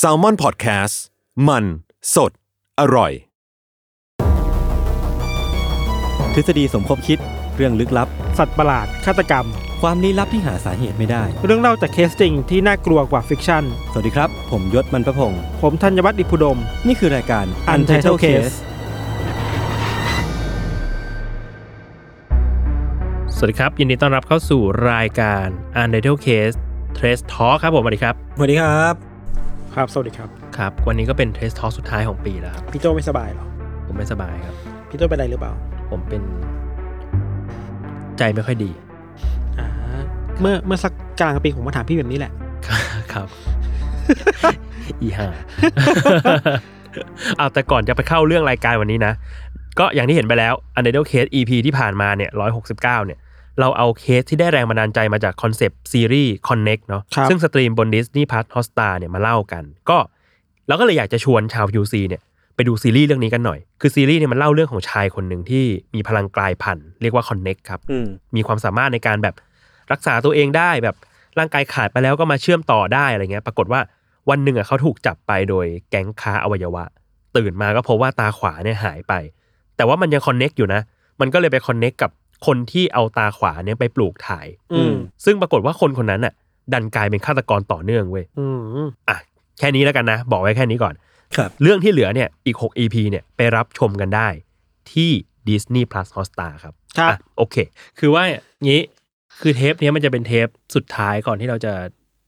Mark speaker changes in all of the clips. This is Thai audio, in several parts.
Speaker 1: S a l m o n PODCAST มัน สด อร่อย
Speaker 2: ทฤษฎีสมคบคิดเรื่องลึกลับ
Speaker 3: สัตว์ประหลาดฆาตกรรม
Speaker 2: ความลี้ลับที่หาสาเหตุไม่ได้
Speaker 3: เรื่องเล่าจากเคสจริงที่น่ากลัวกว่า fiction
Speaker 2: สวัสดีครับ ผมยชญ์ บรรพพงศ์
Speaker 3: ผมธัญวัฒน์อิพภูดม
Speaker 2: นี่คือรายการ
Speaker 3: Untitled Case
Speaker 4: สวัสดีครับ ยินดีต้อนรับเข้าสู่รายการ Untitled Case Trace Talk ครับผมสวัสดีครับ
Speaker 2: สวัสดีครับ
Speaker 3: ครับ สวัสดีครับ
Speaker 4: ครับ วันนี้ก็เป็น Trace Talk สุดท้ายของปีแล้วครับ
Speaker 3: พี่โจไม่สบายเหรอ
Speaker 4: ผมไม่สบายครับ
Speaker 3: พี่โจเป็นอะไรหรือเปล่า
Speaker 4: ผมเป็น ใจไม่ค่อยดี
Speaker 3: อ่า เมื่อเมื่อสักกลางปีผมมาถามพี่แบบนี้แหละ
Speaker 4: ครับ อีห่าเอาแต่ก่อนจะไปเข้าเรื่องรายการวันนี้นะ ก็อย่างที่เห็นไปแล้ว Untitled Case EP ที่ผ่านมาเนี่ย169เนี่ย เราเอาเคสที่ได้แรงบันดาลใจมาจาก concept ซีรีส์ Connect เนาะ
Speaker 3: ครับ
Speaker 4: ซึ่ง stream บน Disney Plus Hotstar เนี่ยมาเล่ากัน ก็เราก็เลยอยากจะชวนชาว UC เนี่ยไปดูซีรีส์เรื่องนี้กันหน่อย คือซีรีส์เนี่ยมันเล่าเรื่องของชายคนหนึ่งที่มีพลังกลายพันธุ์เรียกว่า Connect ครับ
Speaker 2: อืม
Speaker 4: มีความสามารถในการแบบรักษาตัวเองได้แบบร่างกายขาดไปแล้วก็มาเชื่อมต่อได้อะไรเงี้ย ปรากฏว่าวันหนึ่งอะเขาถูกจับไปโดยแก๊งค้าอวัยวะ ตื่นมาก็พบว่าตาขวาเนี่ยหายไป แต่ว่ามันยังคอนเน็กอยู่นะ มันก็เลยไปคอนเน็กกับ คนที่เอาตาขวาเนี่ยไปปลูกถ่าย
Speaker 3: อืม
Speaker 4: ซึ่งปรากฏว่าคนคนนั้นอะ ดันกลายเป็นฆาตกรต่อเนื่องเว้ย
Speaker 3: อืม
Speaker 4: อะแค่นี้แล้วกันนะ บอกไว้แค่นี้ก่อน
Speaker 2: ครับ
Speaker 4: เรื่องที่เหลือเนี่ยอีก 6 EP เนี่ยไปรับชมกันได้ ที่ Disney Plus Hotstar ครับ
Speaker 3: ครับ
Speaker 4: อะโอเค คือว่างี้คือเทปเนี้ยมันจะเป็นเทปสุดท้ายก่อนที่เราจะ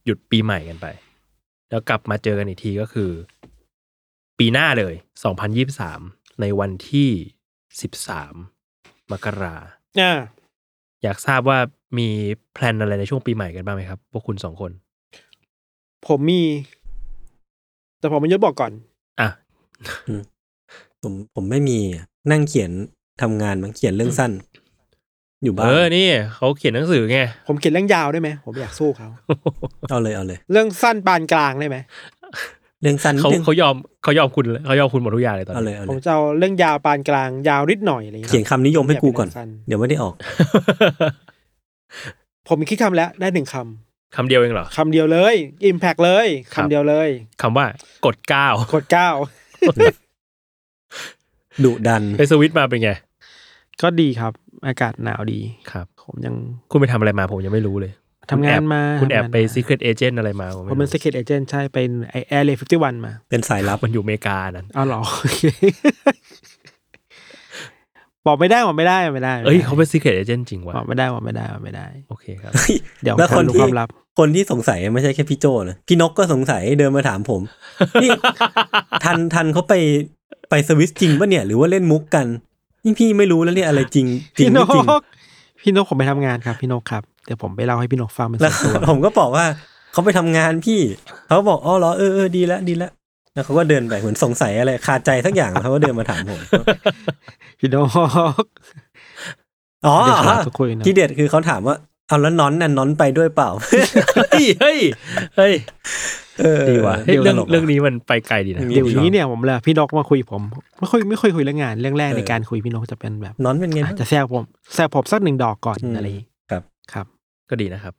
Speaker 4: หยุดปีใหม่กันไป แล้วกลับมาเจอกันอีกทีก็คือ ปีหน้าเลย 2023 ในวันที่ 13 มกรา
Speaker 3: อ่า
Speaker 4: อยากทราบว่ามีแพลนอะไรในช่วงปีใหม่กันบ้างไหมครับ พวกคุณสองคน
Speaker 3: ผมมี แต่ผมไม่ยศบอกก่อน
Speaker 4: อะ
Speaker 2: ผมผมไม่มีนั่งเขียนทำงานมั้งเขียนเรื่องสั้น อยู่บ้า
Speaker 4: เอนอนี่เขาเขียนหนังสือไง
Speaker 3: ผมเขียนเรื่องยาวได้ไหมผมอยากสู้เขา
Speaker 2: เอาเลยเอาเลย
Speaker 3: เรื่องสั้นปานกลางได้ไหม
Speaker 2: เรื่องสั้นนิด
Speaker 4: เขา
Speaker 2: นึง
Speaker 4: เขายอมเขายอมคุณเขายอมคุณหมดทุกอย่างเลยตอน
Speaker 2: เอา
Speaker 4: นี้
Speaker 2: เลยเอา
Speaker 3: ผ
Speaker 2: เล
Speaker 3: ม
Speaker 2: ย
Speaker 3: จะเอาเรื่องยาวปานกลางยาวนิดหน่อยอะไรอย่าง
Speaker 2: เขีย
Speaker 3: เงี้
Speaker 2: น
Speaker 3: ย
Speaker 2: คำนิยมให้กูก่อน
Speaker 3: อยากเป็นหนังสั้น
Speaker 2: เดี๋ยวไม่ได้ออก
Speaker 3: ผมมีคิดคำแล้วได้หนึ่งค
Speaker 4: คำเดียวเองเหรอำ
Speaker 3: คำเดียวเลยอิมแพกเลย
Speaker 4: ครับ
Speaker 3: คำเดียวเลย
Speaker 4: คำว่ากดก้าว
Speaker 3: กดเก้า
Speaker 2: ดุดัน
Speaker 4: ไปสวิตช์มาเป็นไง
Speaker 3: ก็ดีครับ อากาศหนาวดี
Speaker 4: ครับ
Speaker 3: ผมยัง
Speaker 4: คุณไปทำอะไรมาผมยังไม่รู้เลย
Speaker 3: ทำงานมา
Speaker 4: คุณแอบ
Speaker 3: ทำงาน
Speaker 4: ไป
Speaker 3: มา
Speaker 4: Secret Agent อะไรมาผม
Speaker 3: ผม
Speaker 4: ไม่
Speaker 3: เป็น
Speaker 4: รู้
Speaker 3: Secret Agent ใช่ เป็นไอแอร์เลยฟิฟตี้วันมา
Speaker 2: เป็นสายลับ
Speaker 4: มันอยู่อเมริกานั้น
Speaker 3: เอาเหรอโอเคบอกไม่ได้บอกไม่ได้บอกไม่ได้
Speaker 4: เอ้ยเขาเป็น Secret Agent จริงวะ
Speaker 3: บอกไม่ได้บอกไม่ได้บอกไม่ได้
Speaker 4: โอเคครับ
Speaker 3: เดี๋ยว
Speaker 2: แล้วคน
Speaker 3: รู้
Speaker 2: ที่
Speaker 3: ความลับ
Speaker 2: คนที่สงสัยไม่ใช่แค่พี่โจนะพี่นกก็สงสัยเดินมาถามผมนี่ทันทันเขาไปไปสวิสจริงปะเนี่ยหรือว่าเล่นมุกกันนี่พี่ไม่รู้แล้วเนี่ยอะไรจริงจริง
Speaker 3: พี่น
Speaker 2: ไม่
Speaker 3: ก
Speaker 2: จริง
Speaker 3: พี่นกผมไปทำงานครับ พี่นกครับ เดี๋ยวผมไปเล่าให้พี่นกฟังเป็น
Speaker 2: แล้ว
Speaker 3: ส่วนตัว
Speaker 2: ผมก็บอกว่าเขาไปทำงานพี่ เขาบอกอ๋อเหรอเออเออดีแล้วดีแล้วแล้วเขาก็เดินไปเหมือนสงสัยอะไรคาใจสักอย่างเขาก็เดินมาถามผม
Speaker 3: พี่นก
Speaker 2: อ๋อ
Speaker 3: เดี๋ยวเราจะคุยนะ
Speaker 2: ที่เด็ดคือเขาถามว่าเอาแล้วน้อนน่ะน้อนไปด้วยเปล่า
Speaker 4: เฮ้ยเฮ้ยเฮ้ย
Speaker 2: เออ
Speaker 4: ดีว่ะเฮ้ย
Speaker 2: ดี๋
Speaker 4: เรื่อง
Speaker 2: ตลกะ
Speaker 4: เรื่องนี้มันไปไกลดีนะ
Speaker 2: อย่าง
Speaker 3: เดี๋ยวนี้เนี่ยผมเลยพี่นกมาคุยผมไม่ค่อยไม่ค่อยคุยเรื่องงานเรื่องแรก
Speaker 2: เออ
Speaker 3: ในการคุยพี่นกจะเป็นแบบ
Speaker 2: น้อนเป็นไง
Speaker 3: อา
Speaker 2: บ้าง
Speaker 3: จจะแซวผมแซวผมสักหนึ่งดอกก่อน
Speaker 2: อืม
Speaker 3: อะไรอย่างงี้
Speaker 2: ครับ
Speaker 3: ครับ
Speaker 4: ก็ดีนะครับ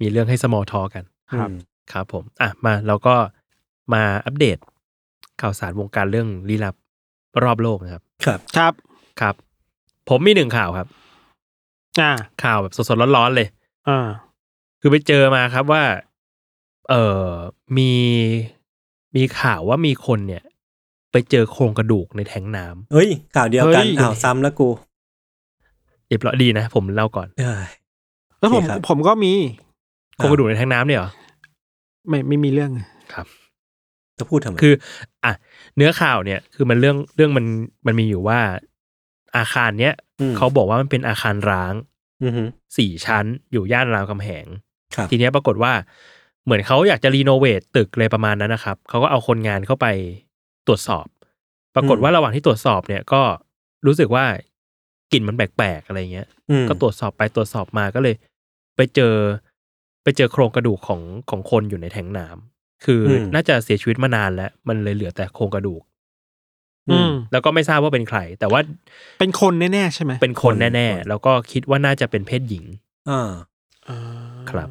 Speaker 4: มีเรื่องให้ small talk กัน
Speaker 3: ครับ
Speaker 2: อืม
Speaker 4: ครับผม อะมาเราก็มาอัปเดต ข่าวสารวงการเรื่องลี้ลับรอบโลกนะครับ
Speaker 2: ครับ
Speaker 3: ครับ
Speaker 4: ครับ ผมมีหนึ่งข่าวครับ
Speaker 3: อ่า
Speaker 4: ข่าวแบบสดๆร้อนๆเลย
Speaker 3: อ่า
Speaker 4: คือไปเจอมาครับว่า เออมีมีข่าวว่ามีคนเนี่ย ไปเจอโครงกระดูกในแทงน้ำ
Speaker 2: เฮ้ยข่าวเดียวกัน
Speaker 3: เฮ้ย
Speaker 2: อ้าวซ้ำแล้วกู
Speaker 4: เรียบร้อยดีนะ ผมเล่าก่อน
Speaker 2: เอ้ย
Speaker 3: แล้วผม
Speaker 2: โอเคครับ
Speaker 3: ผมก็มี
Speaker 4: โครงกระดูกในแทงน้ำเนี่ยเหรอ
Speaker 3: ไม่ไม่มีเรื่อง
Speaker 4: ครับ
Speaker 2: จะพูดทำไม
Speaker 4: คือ อะ เนื้อข่าวเนี่ย คือมันเรื่องเรื่องมันมันมีอยู่ว่า อาคารเนี้ย
Speaker 2: ม
Speaker 4: เขาบอกว่ามันเป็นอาคารร้าง
Speaker 2: อือฮึ
Speaker 4: สี่ชั้นอยู่ย่านรามคำแหง
Speaker 2: ครับ
Speaker 4: ทีเนี้ยปรากฏว่า เหมือนเขาอยากจะรีโนเวทตึกเลยประมาณนั้นนะครับเขาก็เอาคนงานเข้าไปตรวจสอบ ปรากฏว่าระหว่างที่ตรวจสอบเนี่ยก็รู้สึกว่า กลิ่นมันแปลกๆอะไรเงี้ย
Speaker 2: อืม
Speaker 4: ก็ตรวจสอบไปตรวจสอบมาก็เลย ไปเจอ ไปเจอโครงกระดูกของของคนอยู่ในแทงน้ำคืออ
Speaker 2: ม
Speaker 4: น่าจะเสียชีวิตมานานแล้ว มันเลยเหลือแต่โครงกระดูก
Speaker 3: อืม
Speaker 4: แล้วก็ไม่ทราบว่าเป็นใคร แต่ว่า
Speaker 3: เป็นคนแน่ๆใช่ไหม
Speaker 4: เป็นคนแน่ๆแล้วก็คิดว่าน่าจะเป็นเพศหญิง
Speaker 2: อ่า
Speaker 3: อ่า
Speaker 4: ครับ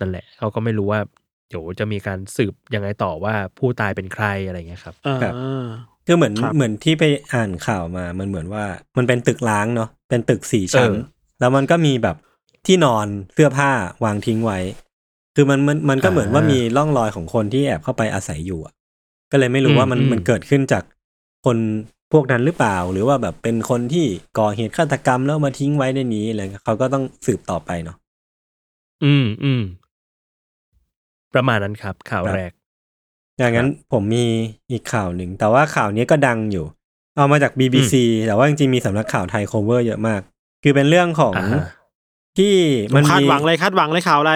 Speaker 4: นั่นแหละเขาก็ไม่รู้ว่าเดี๋ยวจะมีการสืบยังไงต่อว่าผู้ตายเป็นใครอะไรเงี้ยครับ
Speaker 3: อ่า
Speaker 2: ครับคือเหมือน
Speaker 3: ครับ
Speaker 2: เหมือนที่ไปอ่านข่าวมา มันเหมือนว่ามันเป็นตึกล้างเนาะเป็นตึกสี่ชั้น
Speaker 4: เออ
Speaker 2: แล้วมันก็มีแบบที่นอนเสื้อผ้าวางทิ้งไว้ คือมันมันมันก็เหมือนว่ามีร่องรอยของคนที่แอบเข้าไปอาศัยอยู่อะก็เลยไม่รู้ว่ามันมันเกิดขึ้นจากคนพวกนั้นหรือเปล่า หรือว่าแบบเป็นคนที่ก่อเหตุฆาตกรรมแล้วมาทิ้งไว้ในนี้อะไรเงี้ยเขาก็ต้องสืบต่อไปเนาะ
Speaker 4: อืมอืมประมาณนั้นครับ ข่าว
Speaker 2: ครับ
Speaker 4: แรก
Speaker 2: อย่างนั้นผมมีอีกข่าวหนึ่ง แต่ว่าข่าวนี้ก็ดังอยู่ เอามาจาก BBC แต่ว่าจริงๆมีสำนักข่าวไทย cover เยอะมาก คือเป็นเรื่องของ
Speaker 4: อ่าฮะ
Speaker 2: ที่
Speaker 3: มั
Speaker 2: มันน
Speaker 3: คาด
Speaker 2: มี
Speaker 3: หวังเลยคาดหวังเลยข่าวอะไร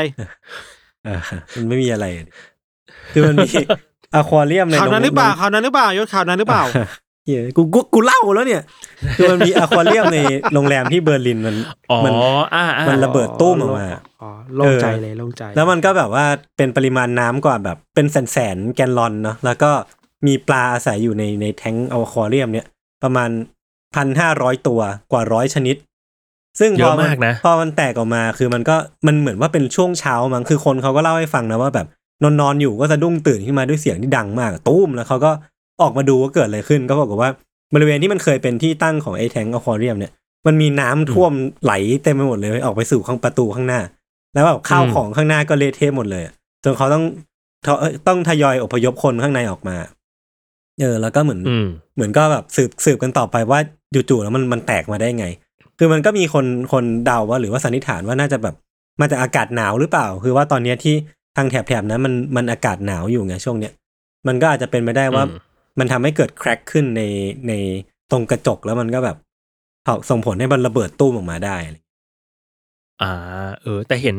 Speaker 2: เออมันไม่มีอะไร คือมันมีอควาเรียมใน
Speaker 3: ข่าวนั้นหรือเปล่า
Speaker 2: โง
Speaker 3: ข่าวนั้นหรือเปล่ายศข่าวนั้นหรือเปล่า
Speaker 2: เหี้ยกูกูกูเล่าแล้วเนี่ย คือมันมีอควาเรียมในโรงแรมที่เบอร์ลินมัน
Speaker 4: อ๋อ
Speaker 2: มัน
Speaker 4: อ่าอ่า
Speaker 2: มันระเบิดตู้มออกมา
Speaker 3: อ๋อโล่งใจเลยโล่งใจ
Speaker 2: แล้วมันก็แบบว่าเป็นปริมาณน้ำกว่าแบบเป็นแสนแสนๆแกนลอนเนาะแล้วก็มีปลาอาศัยอยู่ในในแท้งอควาเรียมเนี่ย ประมาณพันห้าร้อยตัวกว่าร้อยชนิด ซึ่ง
Speaker 4: เย
Speaker 2: พอ
Speaker 4: อะ
Speaker 2: มัน
Speaker 4: มากนะ
Speaker 2: พอมันแตกออกมาคือมันก็มันเหมือนว่าเป็นช่วงเช้ามั้งคือคนเขาก็เล่าให้ฟังนะว่าแบบนอนนอนๆอยู่ก็สะดุ้งตื่นขึ้นมาด้วยเสียงที่ดังมาก ตุ้มแล้วเขาก็ ออกมาดูว่าเกิดอะไรขึ้น ก็บอกว่าบริเวณที่มันเคยเป็นที่ตั้งของไอ้แทงอควาเรียมเนี่ยมันมีน้ำท่วมไหลเต็มไปหมดเลยออกไปสู่ข้างประตูข้างหน้า แล้วแบบข้าว
Speaker 4: อืม
Speaker 2: ของข้างหน้าก็เละเทะหมดเลยอะจนเขาต้องทเอ่อต้องทยอยอพยพคนข้างในออกมา เออ แล้วก็เหมือน
Speaker 4: อืม
Speaker 2: เหมือนก็แบบสืบสืบกันต่อไปว่าจู่ๆแล้วมันมันแตกมาได้ไง คือมันก็มีคนคนเดาว่าหรือว่าสันนิษฐานว่าน่าจะแบบมาจากอากาศหนาวหรือเปล่า คือว่าตอนเนี้ยที่ทางแถบๆนั้นมันมันอากาศหนาวอยู่ไงช่วงเนี้ยมันก็อาจจะเป็นไปได้ว่า
Speaker 4: อื ม
Speaker 2: มันทำให้เกิดแครกขึ้นในในตรงกระจกแล้วมันก็แบบส่งผลให้มันระเบิดตู้มออกมาได้อะไร
Speaker 4: อ่า เออ แต่เห็น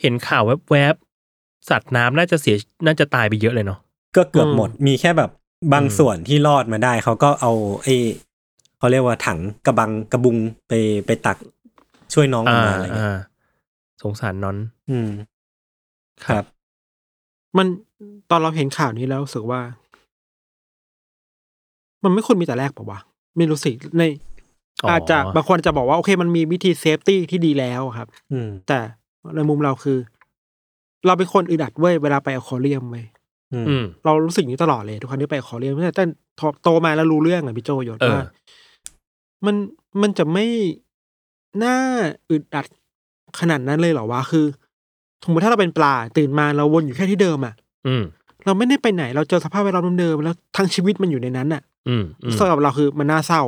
Speaker 4: เห็นข่าวแวบๆสัตว์น้ำน่าจะเสียน่าจะตายไปเยอะเลยเนาะ
Speaker 2: ก็เกือบ
Speaker 3: อืม
Speaker 2: หมดมีแค่แบบบาง
Speaker 4: อืม
Speaker 2: ส่วนที่รอดมาได้ เขาก็เอาไอ้เขาเรียกว่าถังกระบังกระบุงไปไปตักช่วยน้องออก
Speaker 4: อ่า
Speaker 2: มาอะไรเงี้ย
Speaker 4: อ่าสงสารนอน
Speaker 2: อืม ครับ
Speaker 3: มันตอนเราเห็นข่าวนี้แล้วรู้สึกว่า มันไม่ควรมีแต่แรกป่าวะไม่รู้สิใน
Speaker 4: อ๋ออ
Speaker 3: อาจจะบางคนจะบอกว่าโอเค มันมีวิธี safety ที่ดีแล้วครับ
Speaker 2: อืม
Speaker 3: แต่ในมุมเราคือ เราเป็นคนอึดอัดเว้ยเวลาไปอควาเรียมเว้ย
Speaker 2: อืม
Speaker 4: อืม
Speaker 3: เรารู้สึกอย่างนี้ตลอดเลยทุกครั้งที่ไปอควาเรียมตั้งแต่โตมาแล้วรู้เรื่องอะพี่โจ้ยชญ์
Speaker 4: เออ
Speaker 3: ว่ามันมันจะไม่น่าอึดอัดขนาดนั้นเลยเหรอวะคือสมมติถ้าเราเป็นปลาตื่นมาเราวนอยู่แค่ที่เดิมอะ
Speaker 4: อืม
Speaker 3: เราไม่ได้ไปไหน เราเจอสภาพแวดล้อมเดิมๆแล้วทั้งชีวิตมันอยู่ในนั้นน่ะ
Speaker 4: อืมอืม
Speaker 3: สำหรับเราคือมันน่าเศร้า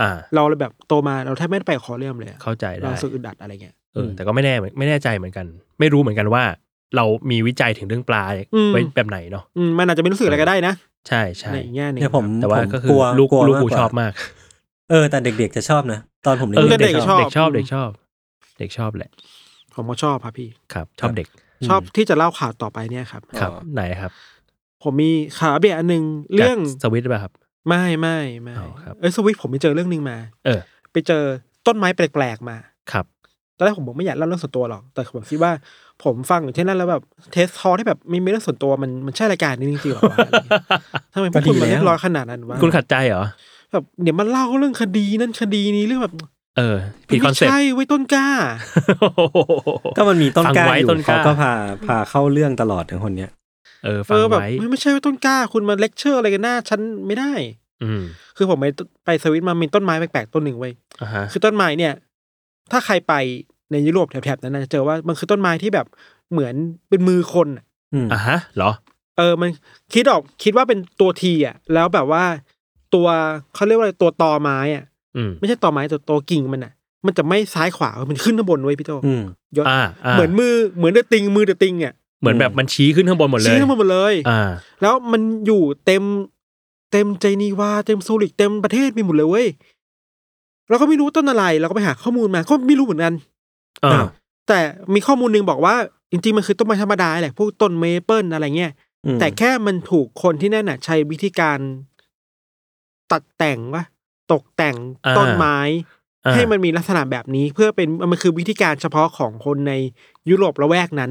Speaker 4: อ่า
Speaker 3: เราเลยแบบโตมาเราแทบไม่ได้ไปคอเรียมเลยอะ
Speaker 4: เข้าใจ
Speaker 3: เรา
Speaker 4: ได้
Speaker 3: รู้สึกอึดอัดอะไรเงี้ย
Speaker 4: เออแต่ก็ไม่แน่ไม่แน่ใจเหมือนกัน ไม่รู้เหมือนกันว่า เรามีวิจัยถึงเรื่องปลา
Speaker 3: อืม
Speaker 4: ไว้แบบไหนเนาะ
Speaker 3: อืมมันอาจจะไม่รู้สึกอะไรก็ได้นะ
Speaker 4: ใช่ใช่
Speaker 3: ในอีกแง่หนึง
Speaker 2: เนี่ยผม
Speaker 4: แต่ว่า
Speaker 2: ผม
Speaker 4: ก็คือก
Speaker 2: ลัว
Speaker 4: ลูก
Speaker 2: กลัว
Speaker 4: ลูก
Speaker 2: มาก
Speaker 4: กู
Speaker 2: กว่า
Speaker 4: ชอบมาก
Speaker 2: เออ แต่เด็กๆจะชอบนะ ตอนผม
Speaker 4: เออ
Speaker 2: เด็ก
Speaker 4: เด็ก
Speaker 2: ๆ
Speaker 4: ชอบ
Speaker 3: ชอบ
Speaker 4: เด็กชอบ
Speaker 3: อืม
Speaker 4: เด็กชอบ เด็กชอบแหละ
Speaker 3: ผมก็ชอบครับพี่
Speaker 4: ครับ ชอบเด็ก
Speaker 3: ชอบที่จะเล่าข่าวต่อไปเนี่ยครับ
Speaker 4: ครับ ไหนครับ
Speaker 3: ผมมีข่าวอัปเดตอันหนึ่งเรื่อง
Speaker 4: จากสวิตช์ป่ะครับ
Speaker 3: ไม่ไม่ไม่
Speaker 4: อ๋อครับ
Speaker 3: เอ้ยสวิตผมไปเจอเรื่องหนึ่งมา
Speaker 4: เออ
Speaker 3: ไปเจอต้นไม้แปลกๆมา
Speaker 4: ครับ
Speaker 3: ตอนแรกผมบอกไม่อยากเล่าเรื่องส่วนตัวหรอก แต่ผมคิดว่าผมฟังอย่างเช่นนั้นแล้วแบบเทสทอที่แบบมีเรื่องส่วนตัวมันมันใช่รายการนี้จริงๆหรอวะอะไรเงี้ยทำไมพวกคุณมันเรียบร้อยขนาดนั้นวะ
Speaker 4: คุณขัดใจเหรอ
Speaker 3: แบบเดี๋ยวมาเล่าเรื่องคดีนั่นคดีนี้เรื่องแบบ
Speaker 4: เออ ผิดคอนเซ็ปต์
Speaker 3: ไม่ใช่ไว้ยต้นกล้า
Speaker 2: ก็มันมีต้นกล้า
Speaker 4: ฟังไว้
Speaker 2: อยู่
Speaker 4: ต้นกล้า
Speaker 2: เขาก็พาพาเข้าเรื่องตลอดถึงคนเนี้ย
Speaker 4: เออฟั
Speaker 3: เองอแบบ
Speaker 4: ไว้
Speaker 3: ไม่ไม่ใช่ไว้ต้นกล้า คุณมาเลคเชอร์อะไรกันหน้าฉันไม่ได้
Speaker 4: อืม
Speaker 3: คือผมไปไปสวิตมามีต้นไม้แปลกๆต้นหนึ่งไว้ย
Speaker 4: อ่าฮะ
Speaker 3: คือต้นไม้เนี่ย ถ้าใครไปในยุโรปแถบๆนั้นนะจะเจอว่ามันคือต้นไม้ที่แบบเหมือนเป็นมือคนอะ
Speaker 2: อืม
Speaker 4: อ่าฮะเหรอ
Speaker 3: เออ มันคิดออกคิดว่าเป็นตัวทีอะ แล้วแบบว่า ตัวเขาเรียกว่าอะไรตัวตอไม้อะ
Speaker 4: อืม
Speaker 3: ไม่ใช่ตอไม้ตัวตัวกิ่งมันอะ มันจะไม่ซ้ายขวา มันขึ้นข้างบนไว้ยพี่โต
Speaker 2: อืม
Speaker 3: ยศ
Speaker 4: อ่าา
Speaker 3: เหมือนมือเหมือนเดอะติงมือเดอะติงอะ
Speaker 4: เหมือนแบบมันชี้ขึ้นข้างบนหมดเลย
Speaker 3: ชี้ข้างบนหมดเลย
Speaker 4: อ่า
Speaker 3: แล้วมันอยู่เต็มเต็มเจนีวาเต็มซูริกเต็มประเทศมีหมดเลยเว้ยเราก็ไม่รู้ต้นอะไร เราก็ไปหาข้อมูลมาก็ไม่รู้เหมือนกัน
Speaker 4: อ่า
Speaker 3: แต่มีข้อมูลหนึ่งบอกว่า จริงๆ มันคือต้นไม้ธรรมดาแหละพวกต้นเมเปิลอะไรเงี้ย
Speaker 2: อืม
Speaker 3: แต่แค่มันถูกคนที่นั่นน่ะ ใช้วิธีการตัดแต่งว่าตกแต่ง
Speaker 4: อ่า
Speaker 3: ต้นไม้
Speaker 4: อ่า
Speaker 3: ให้มันมีลักษณะแบบนี้เพื่อเป็นมันคือวิธีการเฉพาะของคนในยุโรปละแวกนั้น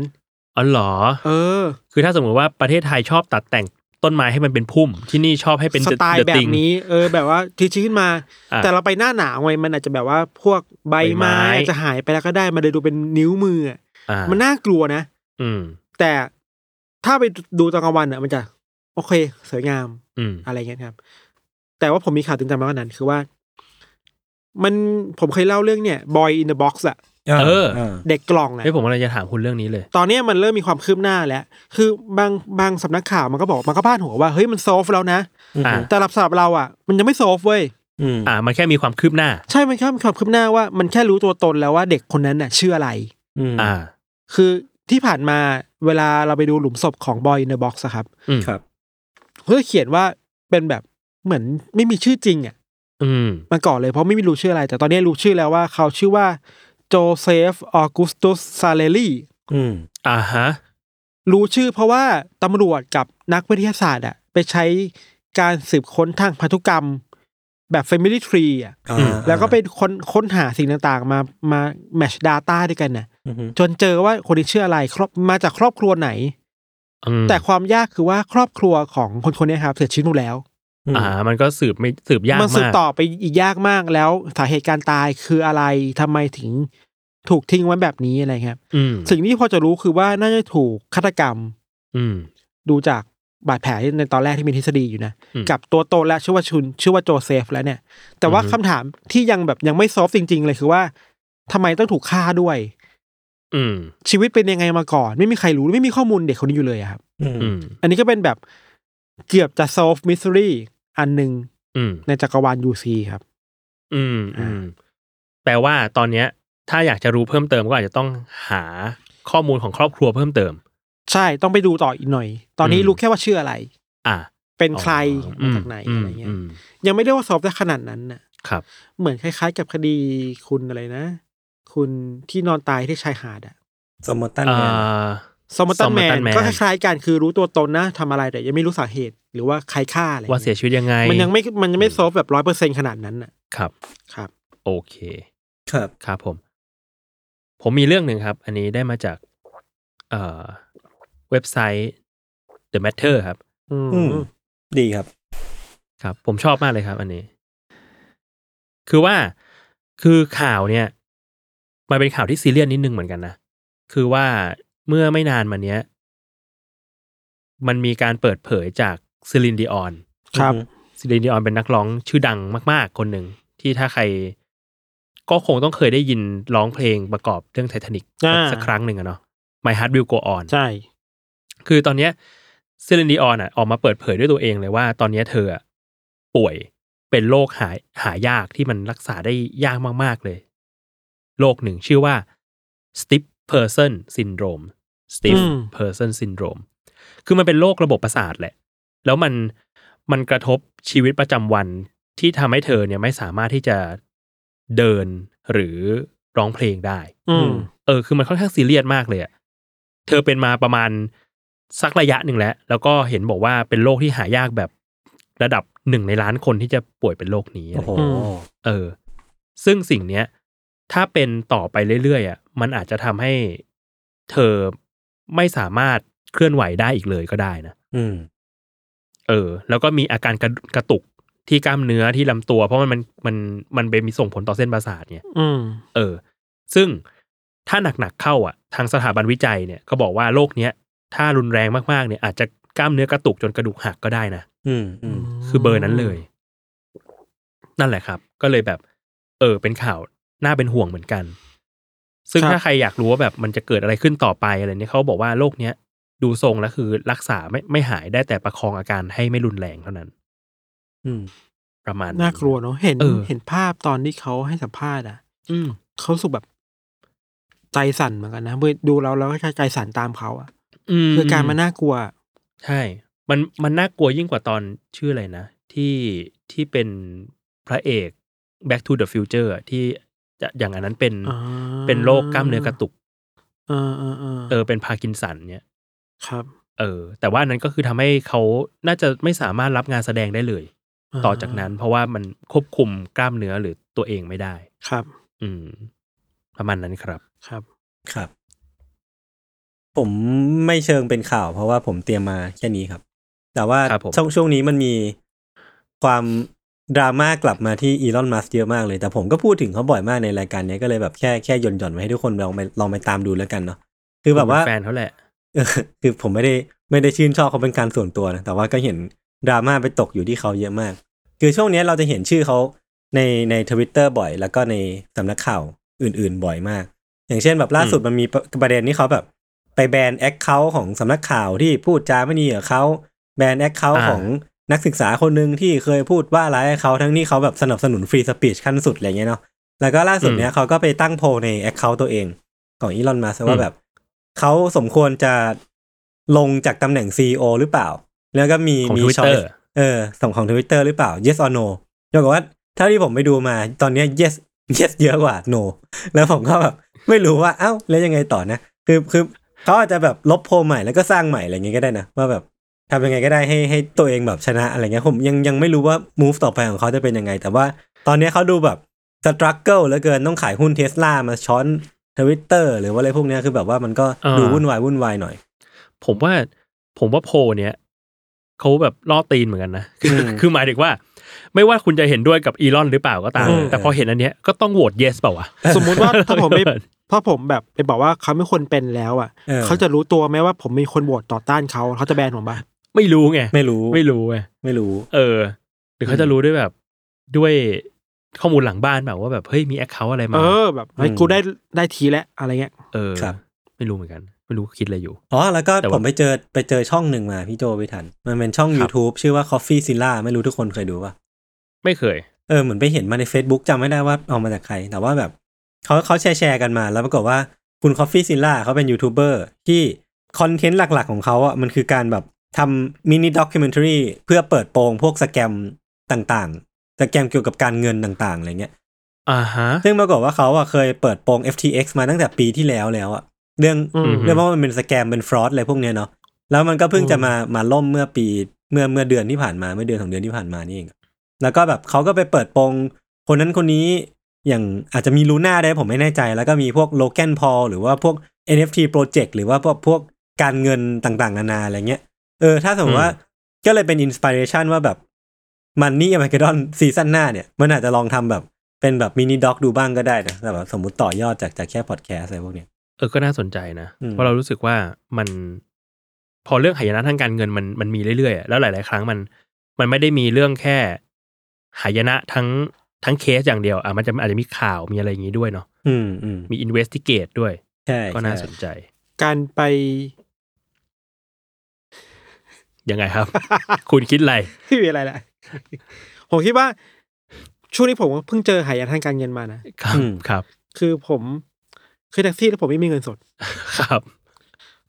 Speaker 4: อ๋อเหรอ
Speaker 3: เออ
Speaker 4: คือถ้าสมมติว่าประเทศไทยชอบตัดแต่งต้นไม้ให้มันเป็นพุ่ม ที่นี่ชอบให้เป็น
Speaker 3: สไตล์
Speaker 4: The
Speaker 3: แบบ
Speaker 4: Thing
Speaker 3: นี้ เออ แบบว่าชี้ขึ้นมา
Speaker 4: อะ
Speaker 3: แต่เราไปหน้าหนาวไงมันอาจจะแบบว่าพวกใบไม้
Speaker 4: ใบไม้
Speaker 3: อาจจะหายไปแล้วก็ได้มาเลยดูเป็นนิ้วมืออะ
Speaker 4: อ่า
Speaker 3: มันน่ากลัวนะ
Speaker 4: อืม
Speaker 3: แต่ถ้าไปดูตอนกลางวันอะ มันจะ โอเค สวยงาม
Speaker 4: อืม
Speaker 3: อะไรเงี้ยครับ แต่ว่าผมมีข่าวตื่นใจมากกว่านั้น คือว่า มันผมเคยเล่าเรื่องเนี่ย Boy in the Box อะ
Speaker 4: เออ
Speaker 3: เด็กกล่องอะ
Speaker 4: เฮ้ยผมกำลังจะถามคุณเรื่องนี้เลย
Speaker 3: ตอนเนี้ยมันเริ่มมีความคืบหน้าแล้ว คือบางบางสำนักข่าวมันก็บอกมันก็พาดหัวว่าเฮ้ยมันโซฟแล้วนะ
Speaker 4: อ่า
Speaker 3: แต่สำหรับเราอะ มันยังไม่ solve เว้ย
Speaker 2: อืม
Speaker 4: อ่า มันแค่มีความคืบหน้า
Speaker 3: ใช่มันแค่มีความคืบหน้าว่ามันแค่รู้ตัวตนแล้วว่าเด็กคนนั้นน่ะชื่ออะไร
Speaker 2: อืม
Speaker 4: อ่า
Speaker 3: คือที่ผ่านมาเวลาเราไปดูหลุมศพของ Boy in the Box อะครับ
Speaker 4: อืม
Speaker 2: ครับ
Speaker 3: เขาจะเขียนว่าเป็นแบบเหมือนไม่มีชื่อจริงอะ
Speaker 4: อืม
Speaker 3: มาก่อนเลยเพราะไม่มีรู้ชื่ออะไร แต่ตอนนี้รู้ชื่อแล้วว่าเขาชื่อว่า Joseph Augustus Zarelli อื
Speaker 2: ม
Speaker 4: อ่าฮะ
Speaker 3: รู้ชื่อเพราะว่าตำรวจกับนักวิทยาศาสตร์อะไปใช้การสืบค้นทางพันธุกรรม แบบ Family Tree อะ
Speaker 2: อ่า
Speaker 4: อืม
Speaker 3: แล้วก็ไปค้นค้นหาสิ่งต่างๆ มามาแมช Data ด้วยกันน่ะ
Speaker 2: อืม
Speaker 3: จนเจอว่าคนนี้ชื่ออะไรครอบมาจากครอบครัวไหน
Speaker 4: อืม
Speaker 3: แต่ความยากคือว่าครอบครัวของคนคนนี้ครับเสียชีวิตหมดแล้ว
Speaker 4: อ่า มันก็สืบไม่สืบยาก
Speaker 3: มันสืบ
Speaker 4: มาก
Speaker 3: ต่อไปอีกยากมากแล้วสาเหตุการตายคืออะไรทำไมถึงถูกทิ้งไว้แบบนี้อะไรครับ
Speaker 4: อืม
Speaker 3: สิ่งที่พอจะรู้คือว่าน่าจะถูกฆาตกรรม
Speaker 4: อืม
Speaker 3: ดูจากบาดแผลในตอนแรกที่มีทฤษฎีอยู่นะ
Speaker 4: อืม
Speaker 3: กับตัวโตและชื่อว่าชุน ชื่อว่าโจเซฟแล้วเนี่ย แต่ว่า
Speaker 4: อือฮึ
Speaker 3: คำถามที่ยังแบบยังไม่ซอฟจริง ๆ เลยคือว่าทำไมต้องถูกฆ่าด้วย
Speaker 4: อืม
Speaker 3: ชีวิตเป็นยังไงมาก่อน ไม่มีใครรู้ไม่มีข้อมูลเด็กคนนี้อยู่เลยอะครับ
Speaker 2: อืม
Speaker 4: อืม
Speaker 3: อันนี้ก็เป็นแบบเกือบจะ solve mystery อันหนึ่ง
Speaker 4: อืม
Speaker 3: ในจักรวาล UC ครับ
Speaker 4: อืมอืมแปลว่าตอนเนี้ย ถ้าอยากจะรู้เพิ่มเติมก็อาจจะต้องหาข้อมูลของครอบครัวเพิ่มเติม
Speaker 3: ใช่ต้องไปดูต่ออีกหน่อย ตอนนี้
Speaker 4: อืม
Speaker 3: รู้แค่ว่าชื่ออะไร
Speaker 4: อ่า
Speaker 3: เป็นใคร
Speaker 4: อื
Speaker 3: มาจากไหนอะไรเงี้ย
Speaker 4: ม
Speaker 3: ยังไม่ได้ว่า solve ได้ขนาดนั้นน่ะ
Speaker 4: ครับ
Speaker 3: เหมือนคล้ายๆ กับคดีคุณอะไรนะ คุณที่นอนตายที่ชายหาดอะ
Speaker 2: สมมติตั้น
Speaker 4: อ่
Speaker 2: แมนา
Speaker 3: สมอตันแมน
Speaker 4: Somerton Man
Speaker 3: ก็คล้ายๆกันคือรู้ตัวตนนะทำอะไรแต่ยังไม่รู้สาเหตุ หรือว่าใครฆ่าอะไร
Speaker 4: ว่าเสียชีวิตยังไง
Speaker 3: มันยังไม่มันยังไม่ซอฟแบบร้อยเปอร์เซ็นขนาดนั้นน่ะ
Speaker 4: ครับ
Speaker 3: ครับ
Speaker 4: โอเค
Speaker 2: ครับ
Speaker 4: ครับผม ผมมีเรื่องหนึ่งครับ อันนี้ได้มาจากเอ่อเว็บไซต์ The Matter ครับ
Speaker 3: อืม
Speaker 2: อืมดีครับ
Speaker 4: ครับ ผมชอบมากเลยครับ อันนี้ คือว่าคือข่าวเนี่ย มันเป็นข่าวที่ซีเรียสนิดนึงเหมือนกันนะ คือว่า เมื่อไม่นานมาเนี้ย มันมีการเปิดเผยจาก Celine Dion
Speaker 3: ครับ
Speaker 4: Celine Dion เป็นนักร้องชื่อดังมาก ๆ คนหนึ่งที่ถ้าใคร ก็คงต้องเคยได้ยินร้องเพลงประกอบเรื่องไททานิก
Speaker 3: อ่า
Speaker 4: สักครั้งหนึ่งอะเนาะ My Heart Will Go On
Speaker 3: ใช่
Speaker 4: คือตอนเนี้ย Celine Dion อะออกมาเปิดเผยด้วยตัวเองเลยว่า ตอนเนี้ยเธออะป่วยเป็นโรคหายหายากที่มันรักษาได้ยากมาก ๆ เลยโรคหนึ่งชื่อว่า stiff person syndrome stiff
Speaker 3: อืม
Speaker 4: person syndrome คือมันเป็นโรคระบบประสาทแหละ แล้วมันมันกระทบชีวิตประจำวันที่ทำให้เธอเนี่ยไม่สามารถที่จะเดินหรือร้องเพลงได้
Speaker 3: อืม
Speaker 4: เออ คือมันค่อนข้างซีเรียสมากเลยอะเธอเป็นมาประมาณสักระยะหนึ่งแล้ว แล้วก็เห็นบอกว่าเป็นโรคที่หายากแบบระดับหนึ่งในล้านคนที่จะป่วยเป็นโรคนี้
Speaker 2: โอ้โห
Speaker 3: อืม
Speaker 4: เออ ซึ่งสิ่งเนี้ย ถ้าเป็นต่อไปเรื่อยๆอะ มันอาจจะทำให้เธอ ไม่สามารถเคลื่อนไหวได้อีกเลยก็ได้นะ
Speaker 2: อืม
Speaker 4: เออ แล้วก็มีอาการกระกระตุกที่กล้ามเนื้อที่ลำตัว เพราะมันมันมันมันเป็นมีส่งผลต่อเส้นประสาทเนี่ย
Speaker 3: อืม
Speaker 4: เออ ซึ่งถ้าหนักๆเข้าอะ ทางสถาบันวิจัยเนี่ยก็บอกว่าโรคเนี้ยถ้ารุนแรงมากๆเนี่ยอาจจะกล้ามเนื้อกระตุกจนกระดูกหักก็ได้นะ
Speaker 2: อืมอืม
Speaker 4: คือเบอร์นั้นเลย นั่นแหละครับ ก็เลยแบบ เออ เป็นข่าวน่าเป็นห่วงเหมือนกัน ซึ่ง
Speaker 3: ครับ
Speaker 4: ถ้าใครอยากรู้ว่าแบบมันจะเกิดอะไรขึ้นต่อไปอะไรเนี่ยเขาบอกว่าโรคเนี้ยดูทรงแล้วคือรักษาไม่ไม่หายได้แต่ประคองอาการให้ไม่รุนแรงเท่านั้น
Speaker 2: อืม
Speaker 4: ประมาณ
Speaker 3: น่ากลัวเนาะเห็น
Speaker 4: เออ
Speaker 3: เห็นภาพตอนที่เขาให้สัมภาษณ์อะ
Speaker 4: อืม
Speaker 3: เขารู้สึกแบบ ใจสั่นเหมือนกันนะเมื่อดูเราแล้วก็ใจสั่นตามเขาอะ
Speaker 4: ม
Speaker 3: คือการมันน่ากลัว
Speaker 4: ใช่ มันมันน่ากลัวยิ่งกว่าตอนชื่ออะไรนะ ที่ที่เป็นพระเอก Back to the Future อะที่ จะอย่างอันนั้นเป็น
Speaker 3: อ่า
Speaker 4: เป็นโรคกล้ามเนื้อกระตุก
Speaker 3: เออเออเออ
Speaker 4: เออเป็นพาร์กินสันเนี่ย
Speaker 3: ครับ
Speaker 4: เออ แต่ว่าอันนั้นก็คือทำให้เขาน่าจะไม่สามารถรับงานแสดงได้เลย ต่อจากนั้น เพราะว่ามันควบคุมกล้ามเนื้อหรือตัวเองไม่ได้
Speaker 3: ครับ
Speaker 4: อืม ประมาณนั้นครับ
Speaker 3: ครับ
Speaker 2: ครับ ผมไม่เชิงเป็นข่าว เพราะว่าผมเตรียมมาแค่นี้ครับ แต่ว่า
Speaker 4: ครับผม
Speaker 2: ช่วงช่วงนี้มันมีความ ดราม่ากลับมาที่อีลอนมัสเยอะมากเลย แต่ผมก็พูดถึงเขาบ่อยมากในรายการนี้ก็เลยแบบแค่แค่หย่อนหย่อนๆไว้ให้ทุกคนลองไปลองไปตามดูแล้วกันเนาะคือแบบว่า
Speaker 4: ผมเป็นแฟนเขาแหละ
Speaker 2: เออคือผมไม่ได้ไม่ได้ชื่นชอบเขาเป็นการส่วนตัวนะแต่ว่าก็เห็นดราม่าไปตกอยู่ที่เขาเยอะมาก คือช่วงนี้เราจะเห็นชื่อเขาในในทวิตเตอร์บ่อย แล้วก็ในสำนักข่าวอื่น ๆ บ่อยมาก อย่างเช่นแบบล่าสุดมันมีประประเด็นที่เขาแบบไปแบน account ของสำนักข่าวที่พูดจาไม่ดีกับเขาแบน account อ่าของ นักศึกษาคนหนึ่งที่เคยพูดว่าร้ายเขาทั้งที่เขาแบบสนับสนุน free speech ขั้นสุดอะไรเงี้ยเนาะแล้วก็ล่าสุดเนี้ยเขาก็ไปตั้งโพลใน account ตัวเองของอีลอนมัสก์ว่าแบบเขาสมควรจะลงจากตำแหน่ง CEO หรือเปล่า แล้วก็มี
Speaker 4: ของ
Speaker 2: มี
Speaker 4: Twitter
Speaker 2: choice เออส่งของทวิตเตอร์หรือเปล่า yes or no ยกว่าเท่าที่ผมไปดูมาตอนเนี้ย yes yes เยอะกว่า no แล้วผมก็แบบไม่รู้ว่าเอ้าแล้วยังไงต่อนะ คือคือเขาอาจจะแบบลบโพลใหม่แล้วก็สร้างใหม่อะไรเงี้ยก็ได้นะว่าแบบ ทำยังไงก็ได้ให้ให้ตัวเองแบบชนะอะไรเงี้ยผมยังยังไม่รู้ว่า move ต่อไปของเขาจะเป็นยังไง แต่ว่าตอนเนี้ยเขาดูแบบ struggle เหลือเกินต้องขายหุ้นเทสลามาช้อนทวิตเตอร์หรือว่าอะไรพวกเนี้ยคือแบบว่ามันก็
Speaker 4: อ่า
Speaker 2: ดูวุ่นวายวุ่นวายหน่อย
Speaker 4: ผมว่าผมว่าโพลเนี้ยเขาแบบล่อตีนเหมือนกันนะคือ
Speaker 2: อืม
Speaker 4: คือหมายถึงว่า ไม่ว่าคุณจะเห็นด้วยกับอีลอนหรือเปล่าก็ตาม
Speaker 2: เออ
Speaker 4: แต่พอเห็นอันเนี้ยก็ต้องโหวต yes เปล่าวะ
Speaker 3: สมมุติว่าถ้าผมไม่ถ้าผมแบบไปบอกว่าเขาไม่ควรเป็นแล้วอะ
Speaker 2: ออ
Speaker 3: เขาจะรู้ตัวไหมว่าผมมีคนโหวตต่อต้านเขาเขาจะแบนผมปะ
Speaker 4: ไม่รู้ไง
Speaker 2: ไม่รู้
Speaker 4: ไม่รู้ไง
Speaker 2: ไม่รู้
Speaker 4: เออ หรือเขาจะรู้ด้วยแบบ ด้วยข้อมูลหลังบ้านแบบว่าแบบเฮ้ยมี account อะไรมา
Speaker 3: เออแบบเฮ้ย
Speaker 2: อืม
Speaker 3: กูได้ได้ทีแล้วอะไรเงี้ย
Speaker 4: เออ
Speaker 2: ครับ
Speaker 4: ไม่รู้เหมือนกัน ไม่รู้คิดอะไรอยู่
Speaker 2: อ๋อแล้วก็
Speaker 4: แต่ว่า
Speaker 2: ผมไปเจอไปเจอช่องหนึ่งมาพี่โจไปทัน มันเป็นช่อง
Speaker 4: ครับ
Speaker 2: YouTube ชื่อว่า Coffee Zilla ไม่รู้ทุกคนเคยดูป่ะ
Speaker 4: ไม่เคย
Speaker 2: เออเหมือนไปเห็นมาใน Facebook จำไม่ได้ว่าเอามาจากใคร แต่ว่าแบบเขาเขาแชร์แชร์กันมา แล้วปรากฏว่าคุณ Coffee Zilla เขาเป็นยูทูบเบอร์ที่คอนเทนต์หลัก ๆ ของเขาอะมันคือการแบบ ทำ mini documentary เพื่อเปิดโปงพวก scam ต่างๆ scam เกี่ยวกับการเงินต่างๆอะไรเงี้ย
Speaker 4: อ่าฮะ
Speaker 2: ซึ่งปรากฏว่าเขาอะเคยเปิดโปง FTX มาตั้งแต่ปีที่แล้วแล้วอะเรื่อง
Speaker 3: อืม
Speaker 2: เรื่องว่ามันเป็นสแกมเป็นฟรอดอะไรพวกเนี้ยเนาะแล้วมันก็เพิ่งจะมามาล่มเมื่อปีเมื่อเมื่อเดือนที่ผ่านมาเมื่อเดือนสองเดือนที่ผ่านมานี่เองแล้วก็แบบเขาก็ไปเปิดโปงคนนั้นคนนี้อย่างอาจจะมีลูน่าได้ผมไม่แน่ใจ แล้วก็มีพวกโลแกนพอลหรือว่าพวก NFT Project หรือว่าพวกพวกการเงินต่างๆ นานาอะไรเงี้ย เออ ถ้าสมมติว่าก็เลยเป็นอินสปิเรชันว่าแบบมันนี่อ m ม g ก d ดอนซีซั่นหน้าเนี่ย มันอาจจะลองทำแบบเป็นแบบ mini doc ดูบ้างก็ได้นะแต่แบบสมมติต่อยอดจากจากแค่พอดแคสต์อะไรพวกเนี้ย
Speaker 4: เออก็น่าสนใจนะ
Speaker 2: อืม
Speaker 4: เพราะเรารู้สึกว่ามัน พอเรื่องหายนะทางการเงินมันมันมีเรื่อยๆอะแล้วหลาย ๆ ครั้งมัน มันไม่ได้มีเรื่องแค่หายนะทั้งทั้งเคสอย่างเดียวอะมันจะอาจจะมีข่าวมีอะไรอย่างนี้ด้วยเนาะ
Speaker 2: อืมอืม
Speaker 4: มี investigate ด้วย
Speaker 2: ใช่
Speaker 4: ก็น่าส
Speaker 2: ใช่
Speaker 3: การไป
Speaker 4: ยังไงครับ คุณคิดอะไร
Speaker 3: ไม่มีอะไรแหละผมคิดว่าช่วงนี้ผมก็เพิ่งเจอหายนะทางการเงินมานะ
Speaker 4: ครับครับ
Speaker 3: คือผมคือแท็กซี่แล้วผมไม่มีเงินสด
Speaker 4: ครับ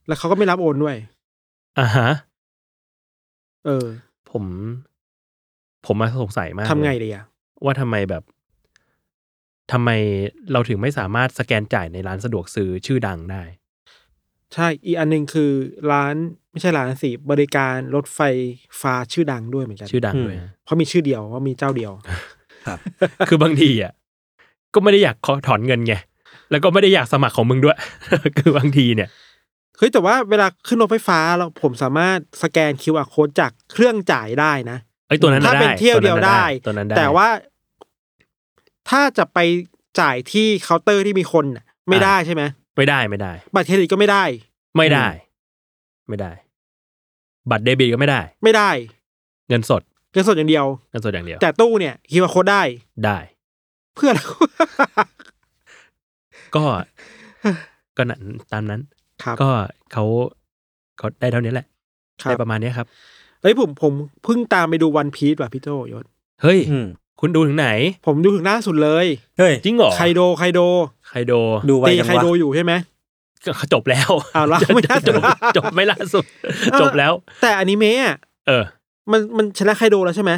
Speaker 3: แล้วเขาก็ไม่รับโอนด้วย
Speaker 4: อ่าฮะ
Speaker 3: เออ
Speaker 4: ผม ผมมาสงสัยมาก
Speaker 3: ทำไง
Speaker 4: เลย
Speaker 3: ดีอะ
Speaker 4: ว่าทำไมแบบทำไมเราถึงไม่สามารถสแกนจ่ายในร้านสะดวกซื้อชื่อดังได้
Speaker 3: ใช่อีกอันหนึ่งคือร้านไม่ใช่ร้านสิบริการรถไฟฟ้าชื่อดังด้วยเหมือนกัน
Speaker 4: ชื่อดังด้วยฮะ
Speaker 3: เพราะมีชื่อเดียวว่ามีเจ้าเดียว
Speaker 2: ครับ
Speaker 4: คือบางทีอะก็ไม่ได้อยากขอถอนเงินไงแล้วก็ไม่ได้อยากสมัครของมึงด้วย คือบางทีเนี่ย
Speaker 3: เฮ้ยแต่ว่าเวลาขึ้นรถไฟฟ้าเราผมสามารถสแกน QR code จากเครื่องจ่ายได้นะ
Speaker 4: ไอ้ยตัวนั้น
Speaker 3: ถ้า
Speaker 4: ได้
Speaker 3: เป็นเที่ยวเดียวได้
Speaker 4: ตัวนั้นได้
Speaker 3: แต่ว่า ถ้าจะไปจ่ายที่เคาน์เตอร์ที่มีคนน่ะไม่ได้ใช่ไหม
Speaker 4: ไม่ได้ไม่ได้
Speaker 3: บัตรเครดิตก็ไม่ได้
Speaker 4: ไม่ได้ ไม่ได้ บัตรเดบิตก็ไม่ได้
Speaker 3: ไม่ได้
Speaker 4: เงินสด
Speaker 3: เงินสดอย่างเดียว
Speaker 4: เงินสดอย่างเดียว
Speaker 3: แต่ตู้เนี่ย QR code ได้
Speaker 4: ได้
Speaker 3: เพื่ออะไร
Speaker 4: ก็ก็นั่นตามนั้น
Speaker 3: ครับ
Speaker 4: ก็เขาก็ได้เท่านี้แหละ
Speaker 3: ครั
Speaker 4: ได้ประมาณเนี้ยครับ
Speaker 3: เฮ้ยผมผมเพิ่งตามไปดูวันพีซว่ะพี่โจยศ
Speaker 4: เฮ้ย
Speaker 2: อืม
Speaker 4: คุณดูถึงไหน
Speaker 3: ผมดูถึงหน้าสุดเลย
Speaker 2: เฮ้ย
Speaker 4: จริงเหรอ
Speaker 3: ไคโดไคโด
Speaker 4: ไคโด
Speaker 2: ดูไว
Speaker 3: ตี
Speaker 2: จัง
Speaker 3: ไค
Speaker 2: วะ
Speaker 3: โดอยู่ใช่ไหม
Speaker 4: ก็จบแล้ว
Speaker 3: อ้าวแล้วไม่น่า
Speaker 4: จ
Speaker 3: จะ
Speaker 4: บจบไม่ล่าสุด จบแล้ว
Speaker 3: แต่อนิเมะอะ
Speaker 4: เออ
Speaker 3: มันมันชนะไคโดแล้วใช่ไหม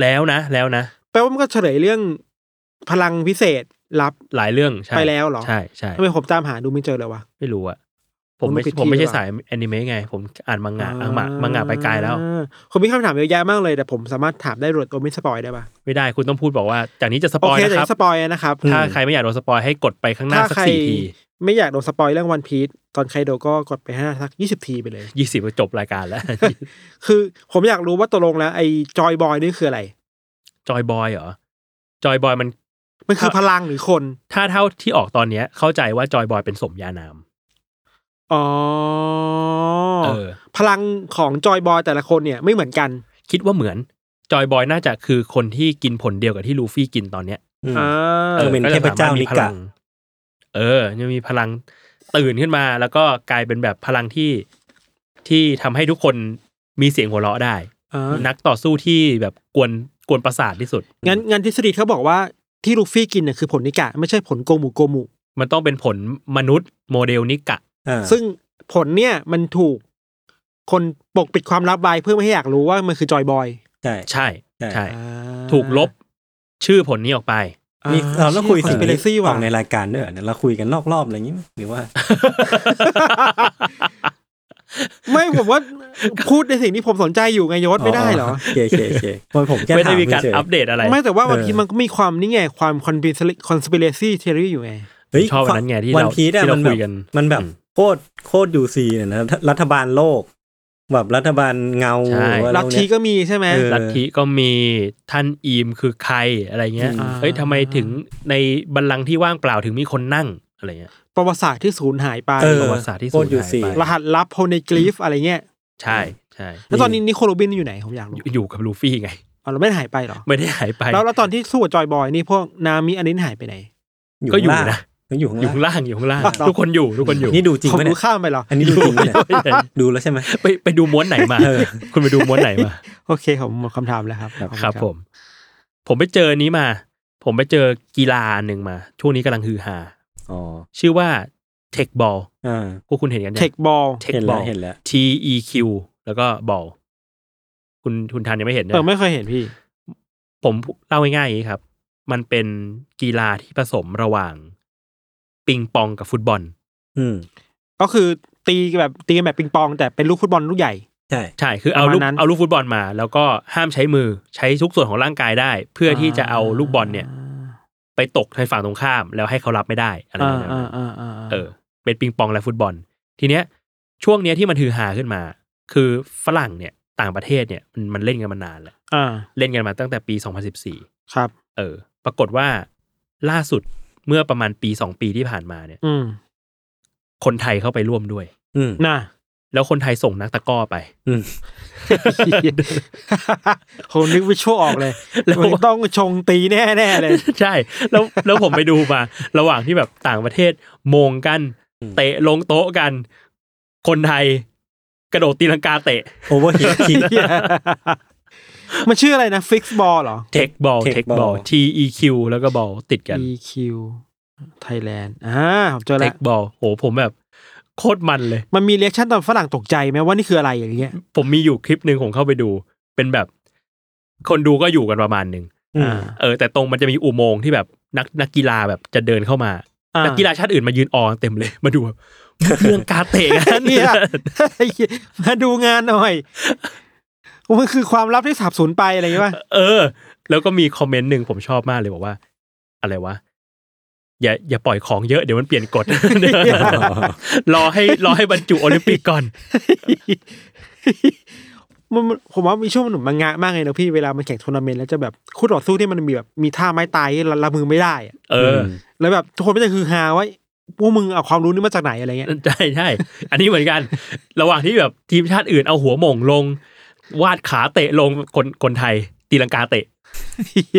Speaker 4: แล้วนะ แล้วนะ
Speaker 3: แปลว่ามันก็เฉลยเรื่องพลังพิเศษลับ
Speaker 4: หลายเรื่องใช่
Speaker 3: ไปแล้วเหรอ
Speaker 4: ใช่ใช่
Speaker 3: ทำไมผมตามหาดูไม่เจอเลยวะ
Speaker 4: ไม่รู้อะ ผมไม่
Speaker 3: มันผิดที่
Speaker 4: ผมไม่ใช่
Speaker 3: หรือเปล่า
Speaker 4: สายแอนิเมะไง ผมอ่านมังงะอ่านมังมังงะไปไกลแล้ว
Speaker 3: อ่าผมมีคำถามเยอะแยะมากเลยแต่ผมสามารถถามได้โดยตัวไม่สปอยได้ปะ
Speaker 4: ไม่ได้คุณต้องพูดบอกว่าจากนี้จะสป
Speaker 3: โอเค
Speaker 4: นะ
Speaker 3: แต่
Speaker 4: ครับ
Speaker 3: สปอยนะครับ
Speaker 4: ถ้าใครไม่อยากโดนสปอยให้กดไปข้างหน้า
Speaker 3: ถ้า
Speaker 4: สัก
Speaker 3: ใคร
Speaker 4: สี่ที
Speaker 3: ไม่อยากโดนสปอยเรื่องวันพีซตอนไคโดก็กดไปให้สักยี่สิบทีไปเลย
Speaker 4: ยี่สิบก็จบรายการแล้ว
Speaker 3: คือผมอยากรู้ว่าตกลงแล้วไอ้จอยบอยนี่คืออะไร
Speaker 4: จอยบอยเหรอจอยบอยมัน
Speaker 3: มันคือพลังหรือคน
Speaker 4: ถ้าเท่าที่ออกตอนเนี้ยเข้าใจว่าจอยบอยเป็นสมญานาม
Speaker 3: อ๋อ
Speaker 4: เออ
Speaker 3: พลังของจอยบอยแต่ละคนเนี่ยไม่เหมือนกัน
Speaker 4: คิดว่าเหมือนจอยบอยน่าจะคือคนที่กินผลเดียวกับที่ลูฟี่กินตอนเนี้ย
Speaker 2: อืม
Speaker 3: อ่า
Speaker 2: เออเป็นเทพเจ้านิกะ ก็จะ
Speaker 4: สมรถมีพลังเออยังมีพลังตื่นขึ้นมาแล้วก็กลายเป็นแบบพลังที่ที่ทำให้ทุกคนมีเสียงหัวเราะได้
Speaker 3: อ่า
Speaker 4: นักต่อสู้ที่แบบกวนกวนประสาทที่สุด
Speaker 3: งั้นงั้นทฤษฎีเขาบอกว่าที่ลูฟี่กินเนี่ยคือผลนิกะ ไม่ใช่ผลโกมูโกมู
Speaker 4: มันต้องเป็นผลมนุษย์โมเดลนิกะ
Speaker 2: อ่า
Speaker 3: ซึ่งผลเนี่ยมันถูกคนปกปิดความลับไว้เพื่อไม่ให้อยากรู้ว่ามันคือจอยบอย
Speaker 2: ใช่
Speaker 4: ใช่
Speaker 2: ใช่
Speaker 4: ใช่ถูกลบชื่อผลนี้ออกไป
Speaker 2: มีเราต้องคุยสิ่ง
Speaker 3: เป็น
Speaker 2: นี้
Speaker 3: ซี่
Speaker 2: อ
Speaker 3: ว่ะ
Speaker 2: อกในรายการด้วยเหรอเนี่ยเราคุยกันนอกรอบอะไรอย่างงี้ไหมหรือว่า
Speaker 3: ไม่ผมว่าพูดในสิ่งที่ผมสนใจอยู่ไงยศไม่ได้เหรอ
Speaker 2: โอเคโอเคโอเคผมผมแค่
Speaker 4: ไม่ได้
Speaker 2: ถาม
Speaker 4: มีการ
Speaker 2: เฉยๆ
Speaker 4: อัปเดตอะไร
Speaker 3: ไม่แต่ว่าบาง
Speaker 2: เออ
Speaker 3: ทีมันก็มีความนี่ไงความคอนเ conspiracy theory อยู่ไง
Speaker 2: เฮ้ย
Speaker 4: ชอบอันนั้นไงที่
Speaker 2: วัน
Speaker 4: เรา
Speaker 2: พีซอะ
Speaker 4: ที่เรา
Speaker 2: มันแบ
Speaker 4: คุ
Speaker 2: บ
Speaker 4: ยกัน
Speaker 2: มันแบบ
Speaker 4: อืม
Speaker 2: โคตรโคตรยูซีเนี่ยนะรัฐบาลโลก แบบรัฐบาลเงา
Speaker 4: ใช่
Speaker 2: หรือว่า
Speaker 3: ลัทธิก็มีใช่ไหม
Speaker 2: เออ
Speaker 4: ลัทธิก็มีท่านอีมคือใครอะไรเงี้ย
Speaker 3: อืม
Speaker 4: เอ้ยทำไมถึงในบัลลังก์ที่ว่างเปล่าถึงมีคนนั่งอะไรเงี้ย
Speaker 3: ประวัติศาสตร์ที่สูญหายไป
Speaker 2: เออ
Speaker 4: ประวัติศาสตร์ที่
Speaker 2: โค
Speaker 4: สู
Speaker 2: ต
Speaker 4: ญ
Speaker 2: รยู
Speaker 4: หาย
Speaker 2: ซี
Speaker 4: ไป
Speaker 3: รหัสลับโพเนกลีฟอะไรเงี้ย
Speaker 4: ใช่ใช่
Speaker 3: แล้วตอนนี้นิโคลโรบินอยู่ไหนผมอยากรู้
Speaker 4: อยู่อยู่กับลูฟี่ไง
Speaker 3: อ๋อเราไม่ได้หายไปเหรอ
Speaker 4: ไม่ได้หายไป
Speaker 3: แล้วแล้วตอนที่สู้กับจอยบอยนี่พวกนามิอันนี้หายไปไหน
Speaker 4: ก็อยู่
Speaker 2: ข้างล่าง
Speaker 4: นะ
Speaker 2: ยัง อยู่ข้าง
Speaker 4: อยู่ข้าง
Speaker 2: ล่าง
Speaker 4: ล่างอยู่ข้างล่าง
Speaker 3: อะ
Speaker 4: ทุกคนอยู่ทุกคนอยู่
Speaker 2: นี่ดูจริง
Speaker 3: ผม
Speaker 2: ไหม
Speaker 3: ดู
Speaker 2: เนี่ย
Speaker 3: ข้ามไปเหรอ
Speaker 2: อันนี้ดูจริงไหมเนี่ยดูแล้วใช่ไหม
Speaker 4: ไปไปดูม้วนไหนมา
Speaker 2: เออ
Speaker 4: คุณไปดูม้วนไหนมา
Speaker 3: โอเคผมหมดคำถามแล้วครับขอณ
Speaker 4: ครับผม ผมไปเจอนี้มา ผมไปเจอกีฬาหนึ่งมา ช่วงนี้กำลังฮือฮา
Speaker 2: อ๋อ
Speaker 4: ชื่อว่าเทคบอล
Speaker 2: อ่า
Speaker 4: พวกคุณเห็นกัน
Speaker 3: เทคบอล
Speaker 4: เทค
Speaker 2: เห็น
Speaker 4: บ
Speaker 2: แล้
Speaker 4: อ
Speaker 2: ว
Speaker 4: ล
Speaker 2: เห็นแล้ว
Speaker 4: T E Q แล้วก็บอลคุณคุณทันยังไม่เห็น
Speaker 3: เอ
Speaker 4: เนี่
Speaker 3: อยไม่เคยเห็นพี่
Speaker 4: ผมเล่าง่ายๆอย่างนี้ครับ มันเป็นกีฬาที่ผสมระหว่าง ปิงปองกับฟุตบอล
Speaker 2: อืม
Speaker 3: ก็คือตีแบบตีกันแบบปิงปอง แต่เป็นลูกฟุตบอลลูกใหญ่
Speaker 2: ใช่
Speaker 4: ใช่ คือเอา
Speaker 3: ประมาณ
Speaker 4: ลูก
Speaker 3: นั้น
Speaker 4: เอาลูกฟุตบอลมา แล้วก็ห้ามใช้มือใช้ทุกส่วนของร่างกายได้ เพื่อที่จะเอาลูกบอลเนี่ย ไปตกในฝั่งตรงข้าม แล้วให้เขารับไม่ได้อะไร
Speaker 3: อ่า
Speaker 4: แบบนั้น
Speaker 3: อ่าอ่าอ่า
Speaker 4: เออเป็นปิงปองและฟุตบอล ทีเนี้ยช่วงเนี้ยที่มันฮือฮาขึ้นมา คือฝรั่งเนี่ยต่างประเทศเนี่ยมันมันเล่นกันมานานแล้ว
Speaker 3: อ่า
Speaker 4: เล่นกันมาตั้งแต่ปี 2014
Speaker 3: ครับ
Speaker 4: เออ ปรากฏว่าล่าสุด เมื่อประมาณปีสองปีที่ผ่านมาเนี่ย
Speaker 3: อืม
Speaker 4: คนไทยเข้าไปร่วมด้วย
Speaker 2: อืม
Speaker 3: น่ะ
Speaker 4: แล้วคนไทยส่งนักตะกร้อไป
Speaker 2: อืม
Speaker 3: ผมนึกวิชวลออกเลย
Speaker 4: แล้ว
Speaker 3: มันต้องชงตีแน่แน่ๆเลย
Speaker 4: ใช่ แล้วแล้วผมไปดูมา ระหว่างที่แบบต่างประเทศโมงกัน
Speaker 2: อืม
Speaker 4: เตะลงโต๊ะกัน คนไทยกระโดดตีลังกาเตะ
Speaker 2: โอเวอร์ฮิตคิก
Speaker 3: มันชื่ออะไรนะฟิกซ์บอลเหรอ
Speaker 4: เทคบอล
Speaker 2: Tech
Speaker 4: เทคบอล
Speaker 2: ball
Speaker 4: T E Q แล้วก็บอลติดกัน
Speaker 3: EQ Thailand อ่าผมเจอ
Speaker 4: เท
Speaker 3: แล้
Speaker 4: ควบอลโหผมแบบโคตรมันเลย
Speaker 3: มันมีเรียกชั่นตอนฝรั่งตกใจไหมว่านี่คืออะไรอย่างเงี้ย
Speaker 4: ผมมีอยู่คลิปหนึ่งผมเข้าไปดู เป็นแบบ คนดูก็อยู่กันประมาณหนึ่ง
Speaker 2: อืม
Speaker 4: เออ แต่ตรงมันจะมีอุโมงค์ที่แบบนักนักกีฬาแบบจะเดินเข้ามา
Speaker 3: อ่า
Speaker 4: นักกีฬาชาติอื่นมายืนออเต็มเลย มาดูแบบเรื่องการเตะกัน
Speaker 3: เนี่ยมาดูงานหน่อย มันคือความลับที่สับสนไปอะไรอย่างเงี้ยป่ะ
Speaker 4: เออ แล้วก็มีคอมเมนต์หนึ่งผมชอบมากเลยบอกว่า อะไรวะอย่าอย่าปล่อยของเยอะเดี๋ยวมันเปลี่ยนกฎรอให้รอให้บรรจุโอลิมปิกก่อน
Speaker 3: มันมันผมว่ามีช่วงมันหนุนมังงะมากเลยนะพี่เวลามันแข่งทัวร์นาเมนต์แล้วจะแบบคู่ต่อสู้ที่มันมีแบบมีท่าไม้ตายละละมือไม่ได้อะ
Speaker 4: เออ
Speaker 3: แล้วแบบทุกคนไม่ได้คือฮาว่าพวกมึงเอาความรู้นี้มาจากไหนอะไรเงี้ย
Speaker 4: ใช่ใช่อันนี้เหมือนกัน ระหว่างที่แบบทีมชาติอื่นเอาหัวหม่งลง วาดขาเตะลงคนคนไทย ตีลังกาเตะ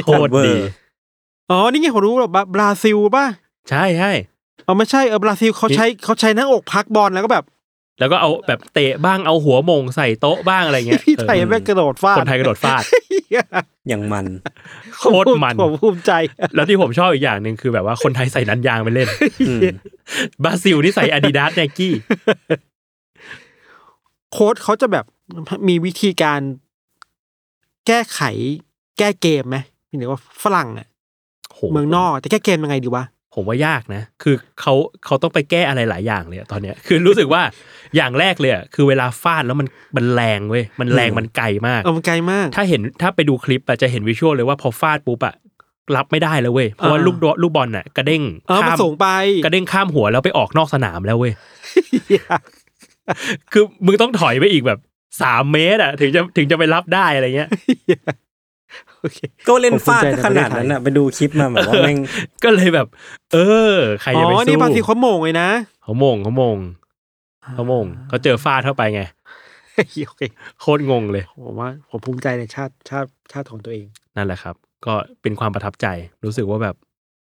Speaker 4: โคตรดี
Speaker 3: อ๋อนี่ไงผมรู้แบบบราซิลป่ะ
Speaker 4: ใช่ใช่
Speaker 3: อ๋อไม่ใช่เออบราซิลเขาใช้เขาใช้หน้าอกพักบอลแล้วก็แบบ
Speaker 4: แล้วก็เอาแบบเตะบ้างเอาหัวโมงใส่โต๊ะบ้างอะไรเงี้ย
Speaker 3: พี่ไทย
Speaker 4: เออ
Speaker 3: แม่งกระโดดฟาด
Speaker 4: คนไทยกระโดดฟาด
Speaker 2: อย่างมัน
Speaker 4: โคตรมัน
Speaker 3: ผมภูมิใจ
Speaker 4: แล้วที่ผมชอบอีกอย่างหนึ่งคือแบบว่าคนไทยใส่นันยางไปเล่น
Speaker 2: อืม
Speaker 4: บราซิลนี่ใส่อาดิดาสไนกี้
Speaker 3: โค้ชเขาจะแบบ มีวิธีการแก้ไข แก้เกมไหมหรือว่าฝรั่งอะเมืองนอกจะแก้เกมยังไงดีวะ
Speaker 4: ผมว่ายากนะ คือเขาเขาต้องไปแก้อะไรหลายอย่างเลยอะตอนเนี้ย คือรู้สึกว่าอย่างแรกเลยอะคือเวลาฟาดแล้วมันมันแรงเว้ย มันแรง
Speaker 2: อืม
Speaker 4: มันไกลมาก
Speaker 3: เออมันไกลมาก
Speaker 4: ถ้าเห็นถ้าไปดูคลิปอะจะเห็นวิชวลเลยว่าพอฟาดปุ๊บอะรับไม่ได้แล้วเว้ย เพราะว่า
Speaker 3: อ่า
Speaker 4: ลูกโดลูกบอลน่ะกระเด้ง
Speaker 3: เออมัน
Speaker 4: ข้าม
Speaker 3: สูงไป
Speaker 4: กระเด้งข้ามหัวแล้วไปออกนอกสนามแล้วเว้ย คือมึงต้องถอยไปอีกแบบ สามเมตรอะถึงจะถึงจะไปรับได้อะไรเงี้ย
Speaker 3: โอเค
Speaker 2: ก็เล่นฟาด
Speaker 3: ผมภูมิใจใน
Speaker 2: ขนาดนั้นอะไปดูคลิปมาแบบว่าแม่ง
Speaker 4: ก็เลยแบบ เออ ใครจะไปสู้
Speaker 3: อ๋
Speaker 4: อ
Speaker 3: นี่บราซิลเขาโหม่งเลยนะ
Speaker 4: เขาโหม่งเขาโหม่งเขาโหม่งเขาเจอฟาดเข้าไปไง
Speaker 3: โอเค
Speaker 4: โคตรงงเลย
Speaker 3: ผมว่าผมภูมิใจในชาติชาติชาติของตัวเอง
Speaker 4: นั่นแหละครับ ก็เป็นความประทับใจ รู้สึกว่าแบบ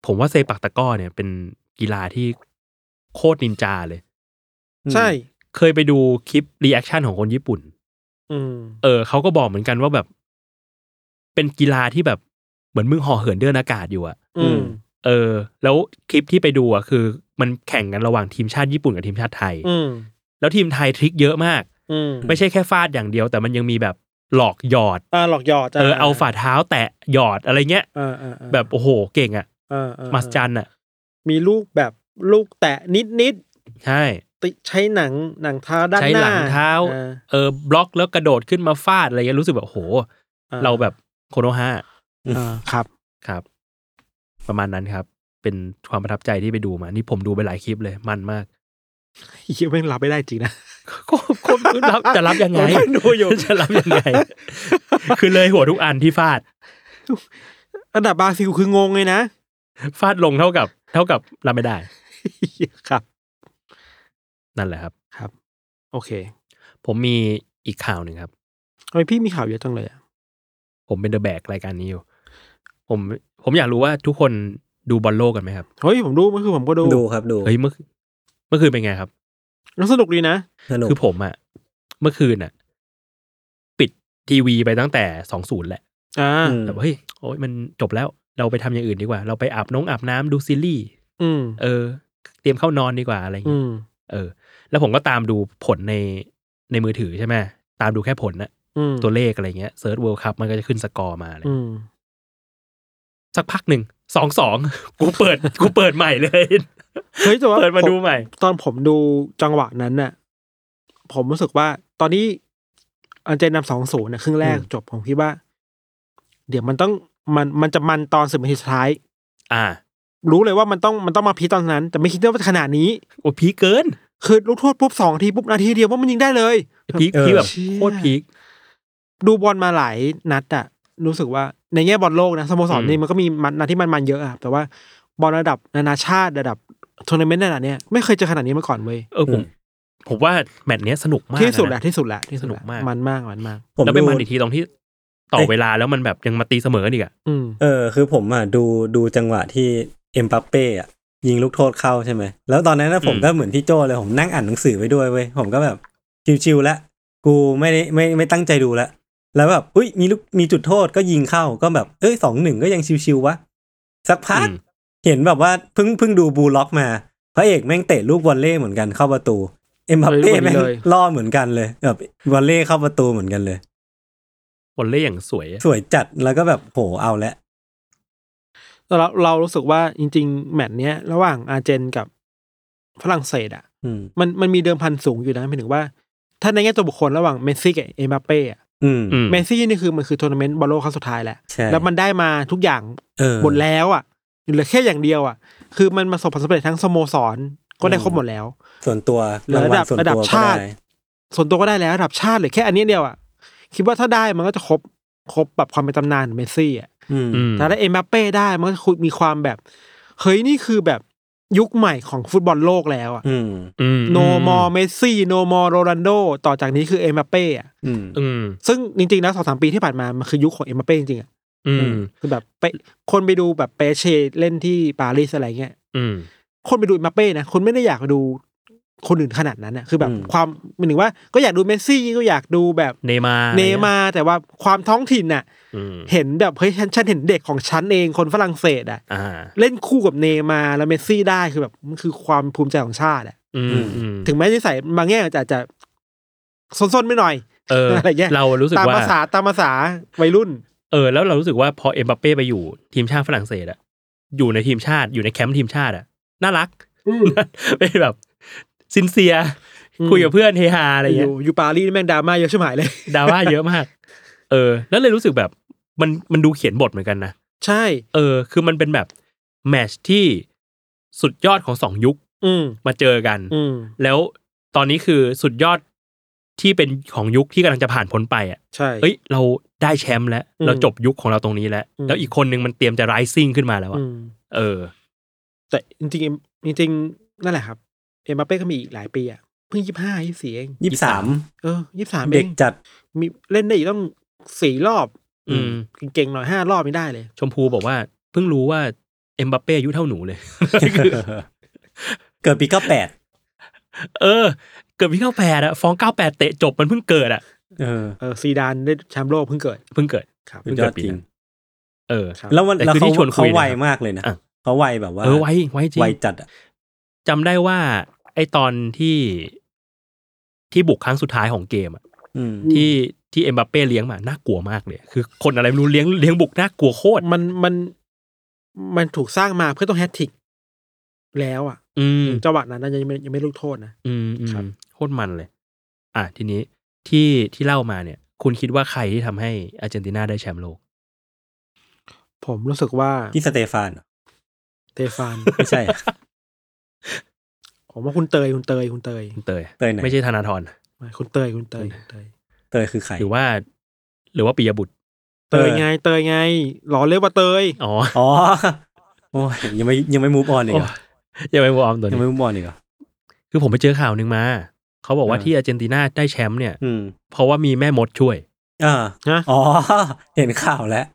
Speaker 4: ผมว่าเซปักตะกร้อเนี่ย เป็นกีฬาที่โคตรนินจาเลย
Speaker 3: ใช่
Speaker 4: เคยไปดูคลิป reaction ของคนญี่ปุ่น
Speaker 3: อืม
Speaker 4: เออเขาก็บอกเหมือนกันว่าแบบ เป็นกีฬาที่แบบเหมือนมึงห่อเหินเดินอากาศอยู่อะ
Speaker 3: อืม
Speaker 4: เออ แล้วคลิปที่ไปดูอะคือ มันแข่งกันระหว่างทีมชาติญี่ปุ่นกับทีมชาติไทย
Speaker 3: อืม
Speaker 4: แล้วทีมไทยทริคเยอะมาก
Speaker 3: อืม
Speaker 4: ไม่ใช่แค่ฟาดอย่างเดียว แต่มันยังมีแบบหลอกหยอด
Speaker 3: อ่าหลอกหยอด
Speaker 4: เออเอาฝ่าเท้าแตะหยอดอะไรเงี้ย
Speaker 3: อ่าอ่าอ่า
Speaker 4: แบบโอ้โหเก่งอะ
Speaker 3: อ่าอ่า
Speaker 4: มัสจันอะ
Speaker 3: มีลูกแบบลูกแตะนิดนิด
Speaker 4: ใช่
Speaker 3: ๆติ ใช้หนังหนังเท้าด้าน
Speaker 4: ใช้
Speaker 3: หน้า
Speaker 4: หลังเท้า
Speaker 3: อ่
Speaker 4: เออบล็อกแล้วกระโดดขึ้นมาฟาดอะไรเงี้ยรู้สึกแบบโอ้โห
Speaker 3: อ่
Speaker 4: เราแบบโคโนฮา
Speaker 3: อ่าครับ
Speaker 4: ครับ ประมาณนั้นครับ เป็นความประทับใจที่ไปดูมา นี่ผมดูไปหลายคลิปเลยมันมาก
Speaker 3: เฮียแม่งรับไม่ได้จริงนะ
Speaker 4: ก็ก็รับจะรับยังไง
Speaker 3: ผมนั่งดูอยู่
Speaker 4: จะรับยังไง คือเลยหัวทุกอันที่ฟาด
Speaker 3: อันดับบราซิลคืองงเลยนะ
Speaker 4: ฟาดลงเท่ากับ เท่ากับรับไม่ได้
Speaker 3: ครับ
Speaker 4: นั่นแหละครับ
Speaker 3: ครับ โอเค
Speaker 4: ผมมีอีกข่าวหนึ่งครับ
Speaker 3: ทำไมพี่มีข่าวเยอะจังเลยอะ
Speaker 4: ผมเป็นเดอะแบกรายการนี้อยู่ ผมผมอยากรู้ว่าทุกคนดูบอลโลกกันไหมครับ
Speaker 3: เฮ้ยผมดูเมื่อคืนผมก็ดู
Speaker 2: ดูครับดู
Speaker 4: เฮ้ยเมื่อเมื่อคืนเป็นไงครับ
Speaker 3: แล้วสนุกดีนะ
Speaker 2: สนุก
Speaker 4: คือผมอะเมื่อคืนอะปิดทีวีไปตั้งแต่สองศูนย์แหละ
Speaker 3: อ่า
Speaker 2: อืม
Speaker 4: แบบเฮ้ยโอ้ยมันจบแล้วเราไปทำอย่างอื่นดีกว่า เราไปอาบน้องอาบน้ำดูซีรีส์
Speaker 3: อืม
Speaker 4: เออ เตรียมเข้านอนดีกว่าอะไรอย่าง
Speaker 3: อื
Speaker 4: เงี้ย
Speaker 3: ม
Speaker 4: เออ แล้วผมก็ตามดูผลในในมือถือใช่ไหมตามดูแค่ผลนะ
Speaker 3: อืม
Speaker 4: ตัวเลขอะไรเงี้ย search World Cup มันก็จะขึ้นสกอร์มาอะไร
Speaker 3: อืม
Speaker 4: สักพักหนึ่งสองสองกูเปิด กูเปิดใหม่เลย
Speaker 3: เฮ้ยแต่ว่า
Speaker 4: เปิดมา
Speaker 3: ผ
Speaker 4: ดูใหม่
Speaker 3: ตอนผมดูจังหวะนั้นน่ะ ผมรู้สึกว่า ตอนนี้อาร์เจนนำสองศูนย์นะครึ่งแรกจบผมคิดว่า เดี๋ยวมันต้องมันมันจะมันตอนสิบนาทีสุดท้าย
Speaker 4: อ่า
Speaker 3: รู้เลยว่ามันต้องมันต้องมาพีคตอนนั้น แต่ไม่คิดว่าขนาดนี้
Speaker 4: โอ้พีคเกิน
Speaker 3: คือลูกโทษปุ๊บสองทีปุ๊บนาทีเดียวว่ามันยิงได้เลย
Speaker 4: พีค
Speaker 2: เออ
Speaker 4: พีคแบบ
Speaker 3: เชี่ย
Speaker 4: โคตรพีค
Speaker 3: ดูบอลมาหลายนัดอะรู้สึกว่าในแง่บอลโลกนะสโมสร
Speaker 4: อืม
Speaker 3: นี่มันก็มีมันนัดที่มันมันเยอะอะแต่ว่าบอลระดับนานาชาติระดับทัวร์นาเมนต์ระดับเนี้ยไม่เคยเจอขนาดนี้มาก่อนเว้ย
Speaker 4: เออผมผมว่าแมตช์เนี้ยสนุกมาก
Speaker 3: ที่สุดแห
Speaker 4: นะ
Speaker 3: ละที่สุดแหละที่สุด
Speaker 4: สนุก
Speaker 3: แหละ
Speaker 4: มาก
Speaker 3: มันมากมันมาก
Speaker 2: ผม
Speaker 4: แล้วไป
Speaker 2: ดู
Speaker 4: มันอีกทีตรงที่ต่อ
Speaker 2: เอ้ย
Speaker 4: เวลาแล้วมันแบบยังมาตีเสมอกันอีกอะ
Speaker 3: อืม
Speaker 2: เออ คือผมอะดูดูจังหวะที่เอ็มบัปเป้อะ ยิงลูกโทษเข้าใช่ไหม แล้วตอนนั้นนะผมก็เหมือนพี่โจเลย ผมนั่งอ่านหนังสือไปด้วยเว้ย ผมก็แบบชิวๆแล้วกูไม่ได้ไม่ไม่ตั้งใจดูแล้วแล้วแบบอุ้ยมีลูกมีจุดโทษก็ยิงเข้าก็แบบ เอ้ยสองหนึ่งก็ยังชิวๆวะ สักพัก
Speaker 4: อืม
Speaker 2: เห็นแบบว่าเพิ่งเพิ่งดู Blue Lock มา พระเอกแม่งเตะลูกวอลเล่เหมือนกันเข้าประตู เอ็มบัปเป้แม่งล่อเหมือนกันเลยแบบวอลเล่เข้าประตูเหมือนกันเลย
Speaker 4: วอลเล่อย่างสวยอะ
Speaker 2: สวยจัดแล้วก็แบบโหเอาแล้ว
Speaker 3: แต่ เราเรารู้สึกว่าจริง ๆ แมตช์เนี้ยระหว่างอาร์เจนกับฝรั่งเศสอะ
Speaker 2: อืม
Speaker 3: มันมันมีเดิมพันสูงอยู่นะหมายถึงว่า ถ้าในแง่ตัวบุคคลระหว่างเมสซี่กับเอ็มบัปเป้อะ
Speaker 2: อืม
Speaker 4: อืม
Speaker 3: เมสซี่นี่คือมันคือทัวร์นาเมนต์บอลโลกครั้งสุดท้ายแหละ
Speaker 2: ใช่
Speaker 3: แล้วมันได้มาทุกอย่าง
Speaker 2: เออ
Speaker 3: หมดแล้วอะเหลือแค่อย่างเดียวอะ คือมันประสบความสำเร็จทั้งสโมสรก็ได้ครบหมดแล้ว
Speaker 2: ส่วนตัว
Speaker 3: ระดับา
Speaker 2: งวัลส่วน
Speaker 3: ระดับ
Speaker 2: ตัวก็
Speaker 3: ชาติ
Speaker 2: ได้
Speaker 3: ส่วนตัวก็ได้แล้วระดับชาติเหลือแค่อันนี้เดียวอะคิดว่าถ้าได้มันก็จะครบ ครบแบบความเป็นตำนานของเมสซี่อะ
Speaker 2: อืม
Speaker 4: อืม
Speaker 3: ถ้าได้เอ็มบัปเป้ได้มันก็จะมีความแบบเฮ้ยนี่คือแบบยุคใหม่ของฟุตบอลโลกแล้วอะ
Speaker 2: อืม
Speaker 4: อืม
Speaker 3: no moreเมสซี่ no more โรนัลโดต่อจากนี้คือเอ็มบัปเป้อะ
Speaker 2: อืม
Speaker 4: อืม
Speaker 3: ซึ่งจริงๆแล้วสองสามปีที่ผ่านมามันคือยุคของเอ็มบัปเป้จริงๆอะ
Speaker 4: อืม
Speaker 3: คือแบบไปคนไปดูแบบเปแอสเชเล่นที่ปารีสอะไรเงี้ย
Speaker 4: อืม
Speaker 3: คนไปดูเอ็มบัปเป้นะคนไม่ได้อยากดู คนอื่นขนาดนั้นน่ะคือแบบ
Speaker 2: อืม
Speaker 3: ความหมายถึงว่าก็อยากดูเมสซี่ก็อยากดูแบบ
Speaker 4: เนมา
Speaker 3: เนย์มาร์แต่ว่าความท้องถิ่นน่ะ
Speaker 4: อืม
Speaker 3: เห็นแบบเฮ้ยฉันฉันเห็นเด็กของฉันเองคนฝรั่งเศสอะ
Speaker 4: อ่า
Speaker 3: เล่นคู่กับเนย์มาร์แล้วเมสซี่ได้คือแบบมันคือความภูมิใจของชาติอะ
Speaker 4: อืมอืม
Speaker 3: ถึงแม้นิสัยบางแง่อาจจะอาจจะซนๆไม่หน่อย
Speaker 4: เออ
Speaker 3: อะไรเงี้ย
Speaker 4: เรารู้สึก
Speaker 3: ตาม
Speaker 4: ว่า
Speaker 3: ภาษาตามภาษาวัยรุ่น
Speaker 4: เออ แล้วเรารู้สึกว่าพอเอ็มบัปเป้ไปอยู่ทีมชาติฝรั่งเศสอะอยู่ในทีมชาติอยู่ในแคมป์ทีมชาติอะน่ารักเป็นแบบ sincere
Speaker 3: อืม
Speaker 4: คุยกับเพื่อนเฮฮาอะไร
Speaker 3: อ
Speaker 4: เงี้
Speaker 3: ยู่
Speaker 4: ย
Speaker 3: อยู่ปารีสแม่งดราม่าเยอะชิบหายเลย
Speaker 4: ดราม่าเยอะมาก เออ แล้วเลยรู้สึกแบบมันมันดูเขียนบทเหมือนกันนะ
Speaker 3: ใช่
Speaker 4: เออ คือมันเป็นแบบแมตชที่สุดยอดของสองยุค
Speaker 3: อืม
Speaker 4: มาเจอกัน
Speaker 3: อืม
Speaker 4: แล้วตอนนี้คือสุดยอดที่เป็นของยุคที่กำลังจะผ่านพ้นไปอะ
Speaker 3: ใช่
Speaker 4: เอ้ย เราได้แชมป์แล้ว
Speaker 3: อืม
Speaker 4: เราจบยุคของเราตรงนี้แล้ว
Speaker 3: อืม
Speaker 4: แล้วอีกคนนึงมันเตรียมจะ rising ขึ้นมาแล้วอะ
Speaker 3: อืม
Speaker 4: เออ
Speaker 3: แต่จริงๆจริงๆนั่นแหละครับ เอ็มบัปเป้ก็มีอีกหลายปีอะเพิ่งยี่ห้ายี่สี่เอง
Speaker 2: ยี่สิบสาม
Speaker 3: เออยี่สาม
Speaker 2: เด็
Speaker 3: เอกง
Speaker 2: จัด
Speaker 3: มีเล่นได้อีกต้องสี่รอบ
Speaker 4: อืม
Speaker 3: เก่งๆหน่อยห้ารอบไม่ได้เลย
Speaker 4: ชมพูบอกว่า เพิ่งรู้ว่าเอ็มบัปเป้อายุเท่าหนูเลย
Speaker 2: เกิดปีเก้าแปด
Speaker 4: เออ เกิดพี่เข้าแปดอะฟองเก้าแปดเตะจบมันเพิ่งเกิดอะ
Speaker 2: เออ
Speaker 3: เออซีดานได้แชมป์โลกเพิ่งเกิด
Speaker 4: เพิ่งเกิด
Speaker 3: ครับ
Speaker 2: สุดยอดจริง
Speaker 4: เออ
Speaker 3: ครับ
Speaker 2: แล้วมัน
Speaker 4: แต่
Speaker 2: แล้ว
Speaker 4: คือ
Speaker 2: เขา
Speaker 4: ที่ชวนคุ
Speaker 2: เขา
Speaker 4: ย
Speaker 2: ไว
Speaker 4: นะครับ
Speaker 2: มากเลยนะ
Speaker 4: อะ
Speaker 2: เขาไวแบบว่า
Speaker 4: เออไว้ไว้จริง
Speaker 2: ไวจัดอะ
Speaker 4: จำได้ว่า ไอตอนที่ที่บุกครั้งสุดท้ายของเกมอะ
Speaker 2: อืม
Speaker 4: ที่ที่เอ็มบัปเป้เลี้ยงมาน่ากลัวมากเลย คือคนอะไรไม่รู้เลี้ยงเลี้ยงบุกน่ากลัวโคตร
Speaker 3: มันมันมันถูกสร้างมาเพื่อต้องแฮตทริกแล้วอะ
Speaker 4: อืม
Speaker 3: จังหวะนั้นนะยังไม่ยังไม่ลูกโทษนะ
Speaker 4: อืมอืม
Speaker 3: ครับ
Speaker 4: โคตรมันเลย อะทีนี้ที่ที่เล่ามาเนี่ย คุณคิดว่าใครที่ทำให้อาร์เจนตินาได้แชมป์โลก
Speaker 3: ผมรู้สึกว่า
Speaker 2: ที่สเตฟานเหรอ
Speaker 3: เตฟาน
Speaker 2: ไม่ใช่อะ
Speaker 3: ผมว่าคุณเตยคุณเตยคุณเตย
Speaker 4: คุณเตย
Speaker 2: เตยไหน
Speaker 4: ไม่ใช่ธนาธร
Speaker 3: ไม่คุณเตยคุณเตยคุณเตย
Speaker 2: เตยคือใคร
Speaker 4: หรือว่า หรือว่าปิยบุตร
Speaker 3: เตยไง เตยไงหล่อเรียกว่าเตย
Speaker 4: อ๋อ
Speaker 2: อ๋อโอ้ยยังไม่ยังไม่มูฟออนอีกเหรอ
Speaker 4: อย่าไปวอร์มตัว
Speaker 2: ยัง
Speaker 4: นี้
Speaker 2: ไม่มูฟออนอีกเหรอ
Speaker 4: คือผมไปเจอข่าวหนึ่งมาเขาบอกว่า
Speaker 2: เออ
Speaker 4: ที่อาร์เจนตินาได้แชมป์เนี่ย
Speaker 2: อืม
Speaker 4: เพราะว่ามีแม่มดช่วย
Speaker 2: อ่า
Speaker 3: นะ
Speaker 2: อ๋อเห็นข่าวแล้ว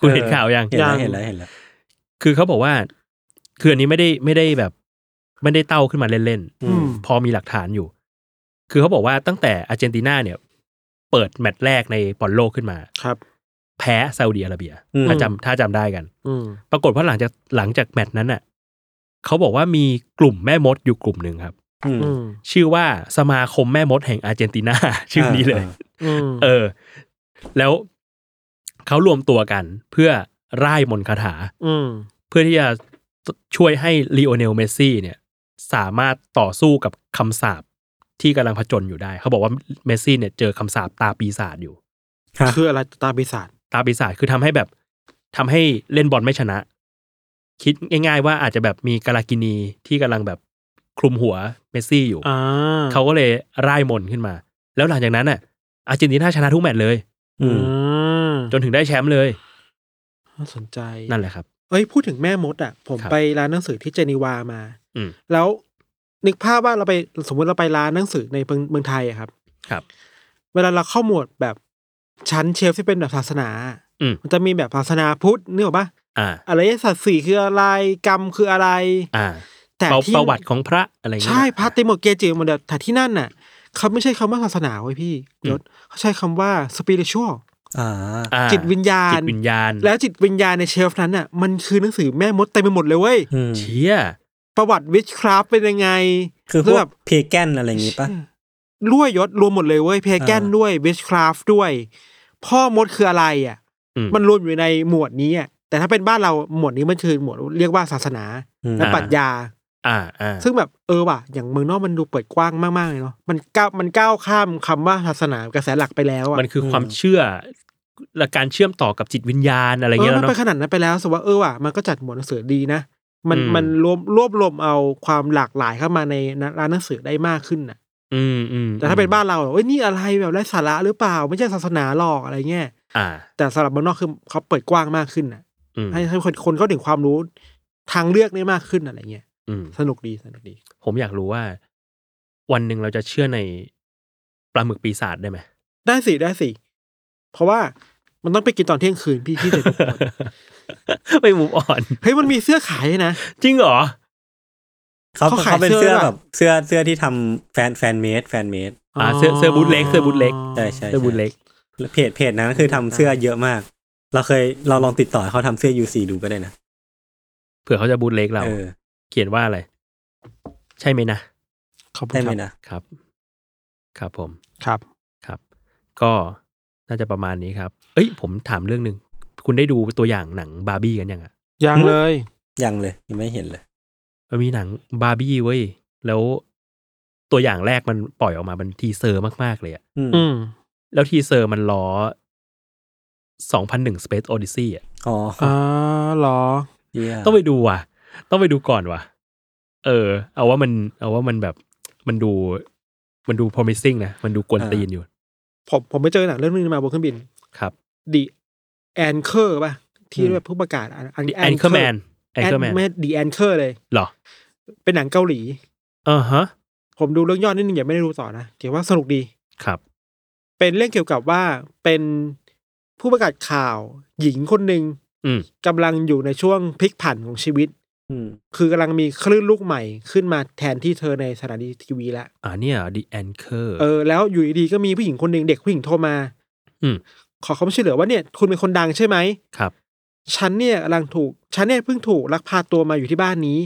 Speaker 4: คุณเห็นข่าวยัง
Speaker 2: เห็นแล้ว
Speaker 3: ยัง
Speaker 2: เห็นแล้วเห็นแล้ว
Speaker 4: คือเขาบอกว่าคืออันนี้ไม่ได้ไม่ได้แบบ ไม่ได้เต้าขึ้นมาเล่น
Speaker 2: อืม
Speaker 4: ๆพอมีหลักฐานอยู่ คือเขาบอกว่าตั้งแต่อาร์เจนตินาเนี่ย เปิดแมตช์แรกในบอลโลกขึ้นมา
Speaker 3: ครับ
Speaker 4: แพ้ซาอุดิอาระเบีย
Speaker 2: อืม
Speaker 4: ถ้าจำถ้าจำได้กัน
Speaker 3: อืม
Speaker 4: ปรากฏว่าหลังจากหลังจากแมตช์นั้นน่ะเขาบอกว่ามีกลุ่มแม่มดอยู่กลุ่มหนึ่งครับ
Speaker 2: อืม
Speaker 3: อืม
Speaker 4: ชื่อว่าสมาคมแม่มดแห่งอาร์เจนตินาชื่อนี้เลย
Speaker 3: อืม
Speaker 4: เออ แล้วเขารวมตัวกันเพื่อร่ายมนต์คาถา
Speaker 3: อืม
Speaker 4: เพื่อที่จะช่วยให้ลีโอเนลเมสซี่เนี่ย สามารถต่อสู้กับคำสาปที่กำลังผจญอยู่ได้ เขาบอกว่าเมสซี่เนี่ยเจอคำสาปตาปีศาจอยู่
Speaker 2: ฮะ
Speaker 3: คืออะไรตาปีศาจ
Speaker 4: ตาปีศาจคือทำให้แบบทำให้เล่นบอลไม่ชนะ คิดง่าย ๆ ว่าอาจจะแบบมีกาลากินีที่กำลังแบบคลุมหัวเมสซี่อยู่
Speaker 3: อ่า
Speaker 4: เขาก็เลยร่ายมนต์ขึ้นมา แล้วหลังจากนั้นน่ะ อาร์เจนตินาชนะทุกแมตช์เลย
Speaker 2: อืม
Speaker 3: ม
Speaker 4: จนถึงได้แชมป์เลย
Speaker 3: น่าสนใจ
Speaker 4: นั่นแหละครับ
Speaker 3: เอ้ยพูดถึงแม่มดอะ ผม
Speaker 4: ครับ
Speaker 3: ไปร้านหนังสือที่เจนีวามา
Speaker 4: อืม
Speaker 3: แล้วนึกภาพว่าเราไปสมมติเราไปร้านหนังสือในเมืองเมืองไทยอะครับ
Speaker 4: ครับ
Speaker 3: เวลาเราเข้าหมวดแบบชั้นเชลฟ์ที่เป็นแบบศาสนา
Speaker 4: อืม
Speaker 3: มันจะมีแบบศาสนาพุทธนึกออกปะ
Speaker 4: อ่า
Speaker 3: อะไรสัตว์สี่คืออะไรกรรมคืออะไร
Speaker 4: อ่า
Speaker 3: แต่
Speaker 4: ประ
Speaker 3: ที่
Speaker 4: ประวัติของพระอะไรอย่างเงี้ย
Speaker 3: ใช่พระเต็มหมดเกจิหมดเลยแต่ที่นั่นน่ะเขาไม่ใช่คำว่าศาสนาไว้ยพี่ยศเขาใช้คำว่า spiritual
Speaker 2: อ่า
Speaker 4: อ่า
Speaker 3: จิตวิญญาณ
Speaker 4: จิตวิญญาณ
Speaker 3: แล้วจิตวิญญาณในเชลฟ์นั้นน่ะ มันคือหนังสือแม่มดเต็มไปหมดเลยเว้ย
Speaker 2: อืม
Speaker 4: เชี่ย
Speaker 3: ประวัติวิชคราฟเป็นยังไง
Speaker 2: คือพ
Speaker 3: แล้ว
Speaker 2: ว
Speaker 3: แบ
Speaker 2: ก
Speaker 3: บ
Speaker 2: เพแกนอะไรอย่างงี้ปะ
Speaker 3: รั่วยศรวมหมดเลยเว้ยเพแกน
Speaker 2: อ่า
Speaker 3: ด้วยวิชคราฟด้วย พ่อมดคืออะไรอะ
Speaker 4: อืม
Speaker 3: มันรวมอยู่ในหมวดนี้อะแต่ถ้าเป็นบ้านเราหมวดนี้มันคือหมวดเรียกว่าศาสนา
Speaker 2: อืม
Speaker 3: และปรัชญา
Speaker 4: อ่าอ่า
Speaker 3: ซึ่งแบบเออว่ะ อย่างเมืองนอกมันดูเปิดกว้างมากๆเลยเนาะมันก้าวมันก้าวข้ามคำว่าศาสนากระแสหลักไปแล้วอะ
Speaker 4: มันคือความเชื่อและการเชื่อมต่อกับจิตวิญญาณอะไร
Speaker 3: เอ
Speaker 4: เงี้
Speaker 3: อย
Speaker 4: แล้ว
Speaker 3: มันไป
Speaker 4: เนาะ
Speaker 3: ขนาดนั้นไปแล้วสว่าเออว่ะมันก็จัดหมวดหนังสือดีนะ มัน
Speaker 4: อืม
Speaker 3: มันรวมรวบรวมเอาความหลากหลายเข้ามาในร้านหนังสือได้มากขึ้นน่ะ
Speaker 4: อืมอืม
Speaker 3: แต่ถ้าเป็นบ้านเราเอ้ยนี่อะไรแบบไร้สาระหรือเปล่า ไม่ใช่ศาสนาหรอกอะไรเงี้ย
Speaker 4: อ่า
Speaker 3: แต่สำหรับเมืองนอกคือเขาเปิดกว้างมากขึ้นน่ะ
Speaker 4: อืม
Speaker 3: ให้ให้คนคนเข้าถึงความรู้ทางเลือกได้มากขึ้นอะไรเงี้ย
Speaker 4: อืม
Speaker 3: สนุกดีสนุกดี
Speaker 4: ผมอยากรู้ว่า วันหนึ่งเราจะเชื่อในปลาหมึกปีศาจได้ไหม
Speaker 3: ได้สิได้สิเพราะว่า มันต้องไปกินตอนเที่ยงคืนพี่พี่เด็ด
Speaker 4: ไม่มูฟออน
Speaker 3: เฮ้ยมันมีเสื้อขายนะ
Speaker 4: จริงเหรอ
Speaker 2: เขา
Speaker 3: เขาขาย
Speaker 2: เขาเป็น
Speaker 3: เสื้
Speaker 2: เสื้
Speaker 3: อ
Speaker 2: อ
Speaker 3: แบบ
Speaker 2: แบบเสื้อเสื้อที่ทำ fan fan made fan made
Speaker 4: อ่าเสื้อเสื้อ bootleg เสื้อ bootleg
Speaker 2: ใช่ใช่
Speaker 4: เสื้อ bootleg
Speaker 2: แล้วเพจเพจนั้นคือทำเสื้อเยอะมาก เราเคยเราลองติดต่อให้เขาทำเสื้อ UC ดูก็ได้นะ
Speaker 4: เผื่อเขาจะ bootleg เรา
Speaker 2: เออ
Speaker 4: เขียนว่าอะไร ใช่ไหมนะ
Speaker 3: ขอบคุณ
Speaker 2: ได้ไหม
Speaker 3: ครับ
Speaker 2: นะครับ
Speaker 4: ครับผม
Speaker 3: ครับ
Speaker 4: ครับ ก็น่าจะประมาณนี้ครับ เอ้ยผมถามเรื่องหนึ่งคุณได้ดูตัวอย่างหนังบาร์บี้กันยังอะ
Speaker 3: ยังเลย
Speaker 2: ยังเลยยังไม่เห็นเลย
Speaker 4: มันมีหนังบาร์บี้เว้ยแล้วตัวอย่างแรกมันปล่อยออกมาเป็น teaser มาก ๆ เลยอะ
Speaker 2: อืม
Speaker 3: อืม
Speaker 4: แล้ว teaser มันล้อ2001 Space Odyssey อะ
Speaker 2: อ๋อ
Speaker 3: อ่าเหรอ
Speaker 2: เยี่ย
Speaker 4: ต้องไปดูว่ะ ต้องไปดูก่อนว่ะ เออ เอาว่ามัน เอาว่ามันแบบ มันดู มันดู promising นะ มันดูกวนตีนอยู่
Speaker 3: ผมผมไปเจอหนังเรื่องนึงมาบนเครื่องบิน
Speaker 4: ครับ
Speaker 3: The Anchor ป่ะ ที่แบบผู้ประกาศอัน
Speaker 4: The Anchorman Anchorman
Speaker 3: ไม่ The Anchor เลย
Speaker 4: เหรอ
Speaker 3: เป็นหนังเกาหลี
Speaker 4: อ่าฮะ
Speaker 3: ผมดูเรื่องย่อนิดนึงอย่าไม่ได้ดูต่อนะเกี่ยวว่าสนุกดี
Speaker 4: ครับ
Speaker 3: เป็นเรื่องเกี่ยวกับว่าเป็นผู้ประกาศข่าวหญิงคนหนึ่ง
Speaker 4: อืม
Speaker 3: กำลังอยู่ในช่วงพลิกผันของชีวิต
Speaker 2: อืม
Speaker 3: คือกำลังมีคลื่นลูกใหม่ขึ้นมาแทนที่เธอในสถานีทีวีแล้ว
Speaker 4: อ่าเนี่ย The Anchor
Speaker 3: เออแล้วอยู่ดีๆก็มีผู้หญิงคนหนึ่งเด็กผู้หญิงโทรมา
Speaker 4: อืม
Speaker 3: ขอความช่วยเหลือว่าเนี่ยคุณเป็นคนดังใช่ไหม
Speaker 4: ครับ
Speaker 3: ฉันเนี่ยกำลังถูกฉันเนี่ยเพิ่งถูกลักพาตัวมาอยู่ที่บ้านนี้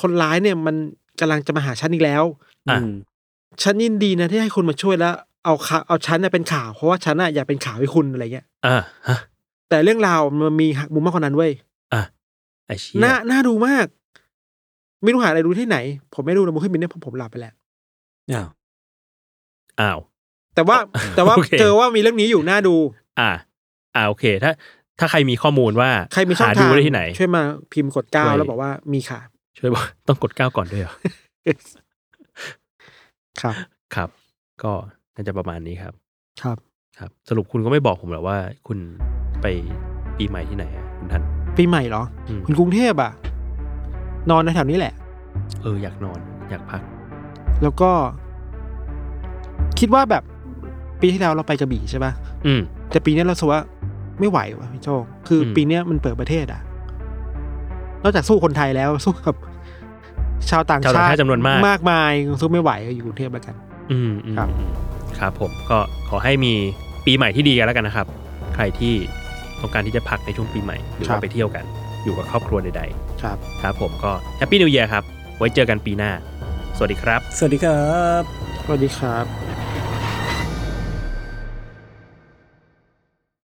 Speaker 3: คนร้ายเนี่ยมันกำลังจะมาหาฉันอีกแล้ว
Speaker 4: อะ
Speaker 2: อืม
Speaker 3: ฉันยินดีนะที่ให้คุณมาช่วยแล้ว เอาข่าวเอาฉันเนี่ยเป็นข่าวเพราะว่าฉันน่ะอยากเป็นข่าวให้คุณอะไรเงี้ย
Speaker 4: อ่าฮะ
Speaker 3: แต่เรื่องราวมันมีหักมุมมากกว่านั้นเว้ย
Speaker 4: อะไอเชี่ย
Speaker 3: น่าน่าดูมาก ไม่รู้หาอะไรดูที่ไหน ผมไม่ดูนะมุขึ้นบินเนี่ยเพราะผมหลับไปแล้ว
Speaker 2: อ้าว
Speaker 4: อ้าว
Speaker 3: แต่ว่าแต่ว่า
Speaker 4: โอเค
Speaker 3: เจอว่ามีเรื่องนี้อยู่น่าดู
Speaker 4: อ่า อ่าโอเค ถ้า ถ้าใครมีข้อมูลว่า
Speaker 3: ใครมีช่อง
Speaker 4: หา
Speaker 3: ทา
Speaker 4: ดู
Speaker 3: ง
Speaker 4: ได้ที่ไหน
Speaker 3: ช่วยมาพิมพ์กดเก้า
Speaker 4: ช่วย
Speaker 3: แล้วบอกว่ามีค่ะ
Speaker 4: ช่วยบอกต้องกดเก้าก่อนด้วยเหรอ
Speaker 3: ครับ
Speaker 4: ครับ ก็น่าจะประมาณนี้ครับ
Speaker 3: ครับ
Speaker 4: ครับ สรุปคุณก็ไม่บอกผมหรอกว่า คุณไปปีใหม่ที่ไหนอะคุณทัน
Speaker 3: ปีใหม่เหรอ
Speaker 4: อืม
Speaker 3: คุณกรุงเทพอะ นอนในแถวนี้แหละ
Speaker 4: เออ อยากนอน อยากพัก
Speaker 3: แล้วก็ คิดว่าแบบปีที่แล้วเราไปกระบี่ใช่ป่ะ
Speaker 4: อืม
Speaker 3: แต่ปีนี้เราสึกว่าไม่ไหวว่ะพี่โจคืออ
Speaker 4: ม
Speaker 3: ปีเนี้ยมันเปิดประเทศอะ นอกจากสู้คนไทยแล้วสู้กับ ชาวต่าง
Speaker 4: ชาวต่าง
Speaker 3: ชา
Speaker 4: ชา
Speaker 3: ติ
Speaker 4: ติจำนวนมาก
Speaker 3: มากมายสู้ไม่ไหวก็อยู่กรุงเทพแล้วกัน
Speaker 4: อืมอืม
Speaker 3: ครับ
Speaker 4: อืมครับ ผมก็ขอให้มีปีใหม่ที่ดีกันแล้วกันนะครับ ใครที่ต้องการที่จะพักในช่วงปีใหม่หรือ
Speaker 3: ครั
Speaker 4: ว่า
Speaker 3: บ
Speaker 4: ไปเที่ยวกัน อยู่กับครอบครัวใด
Speaker 3: ครับ
Speaker 4: ๆครับ ผมก็แฮปปี้นิว e ย r ครับ ไว้เจอกันปีหน้า สวัสดีครับ
Speaker 2: สวัสดีครับ
Speaker 3: สวัสดีครับ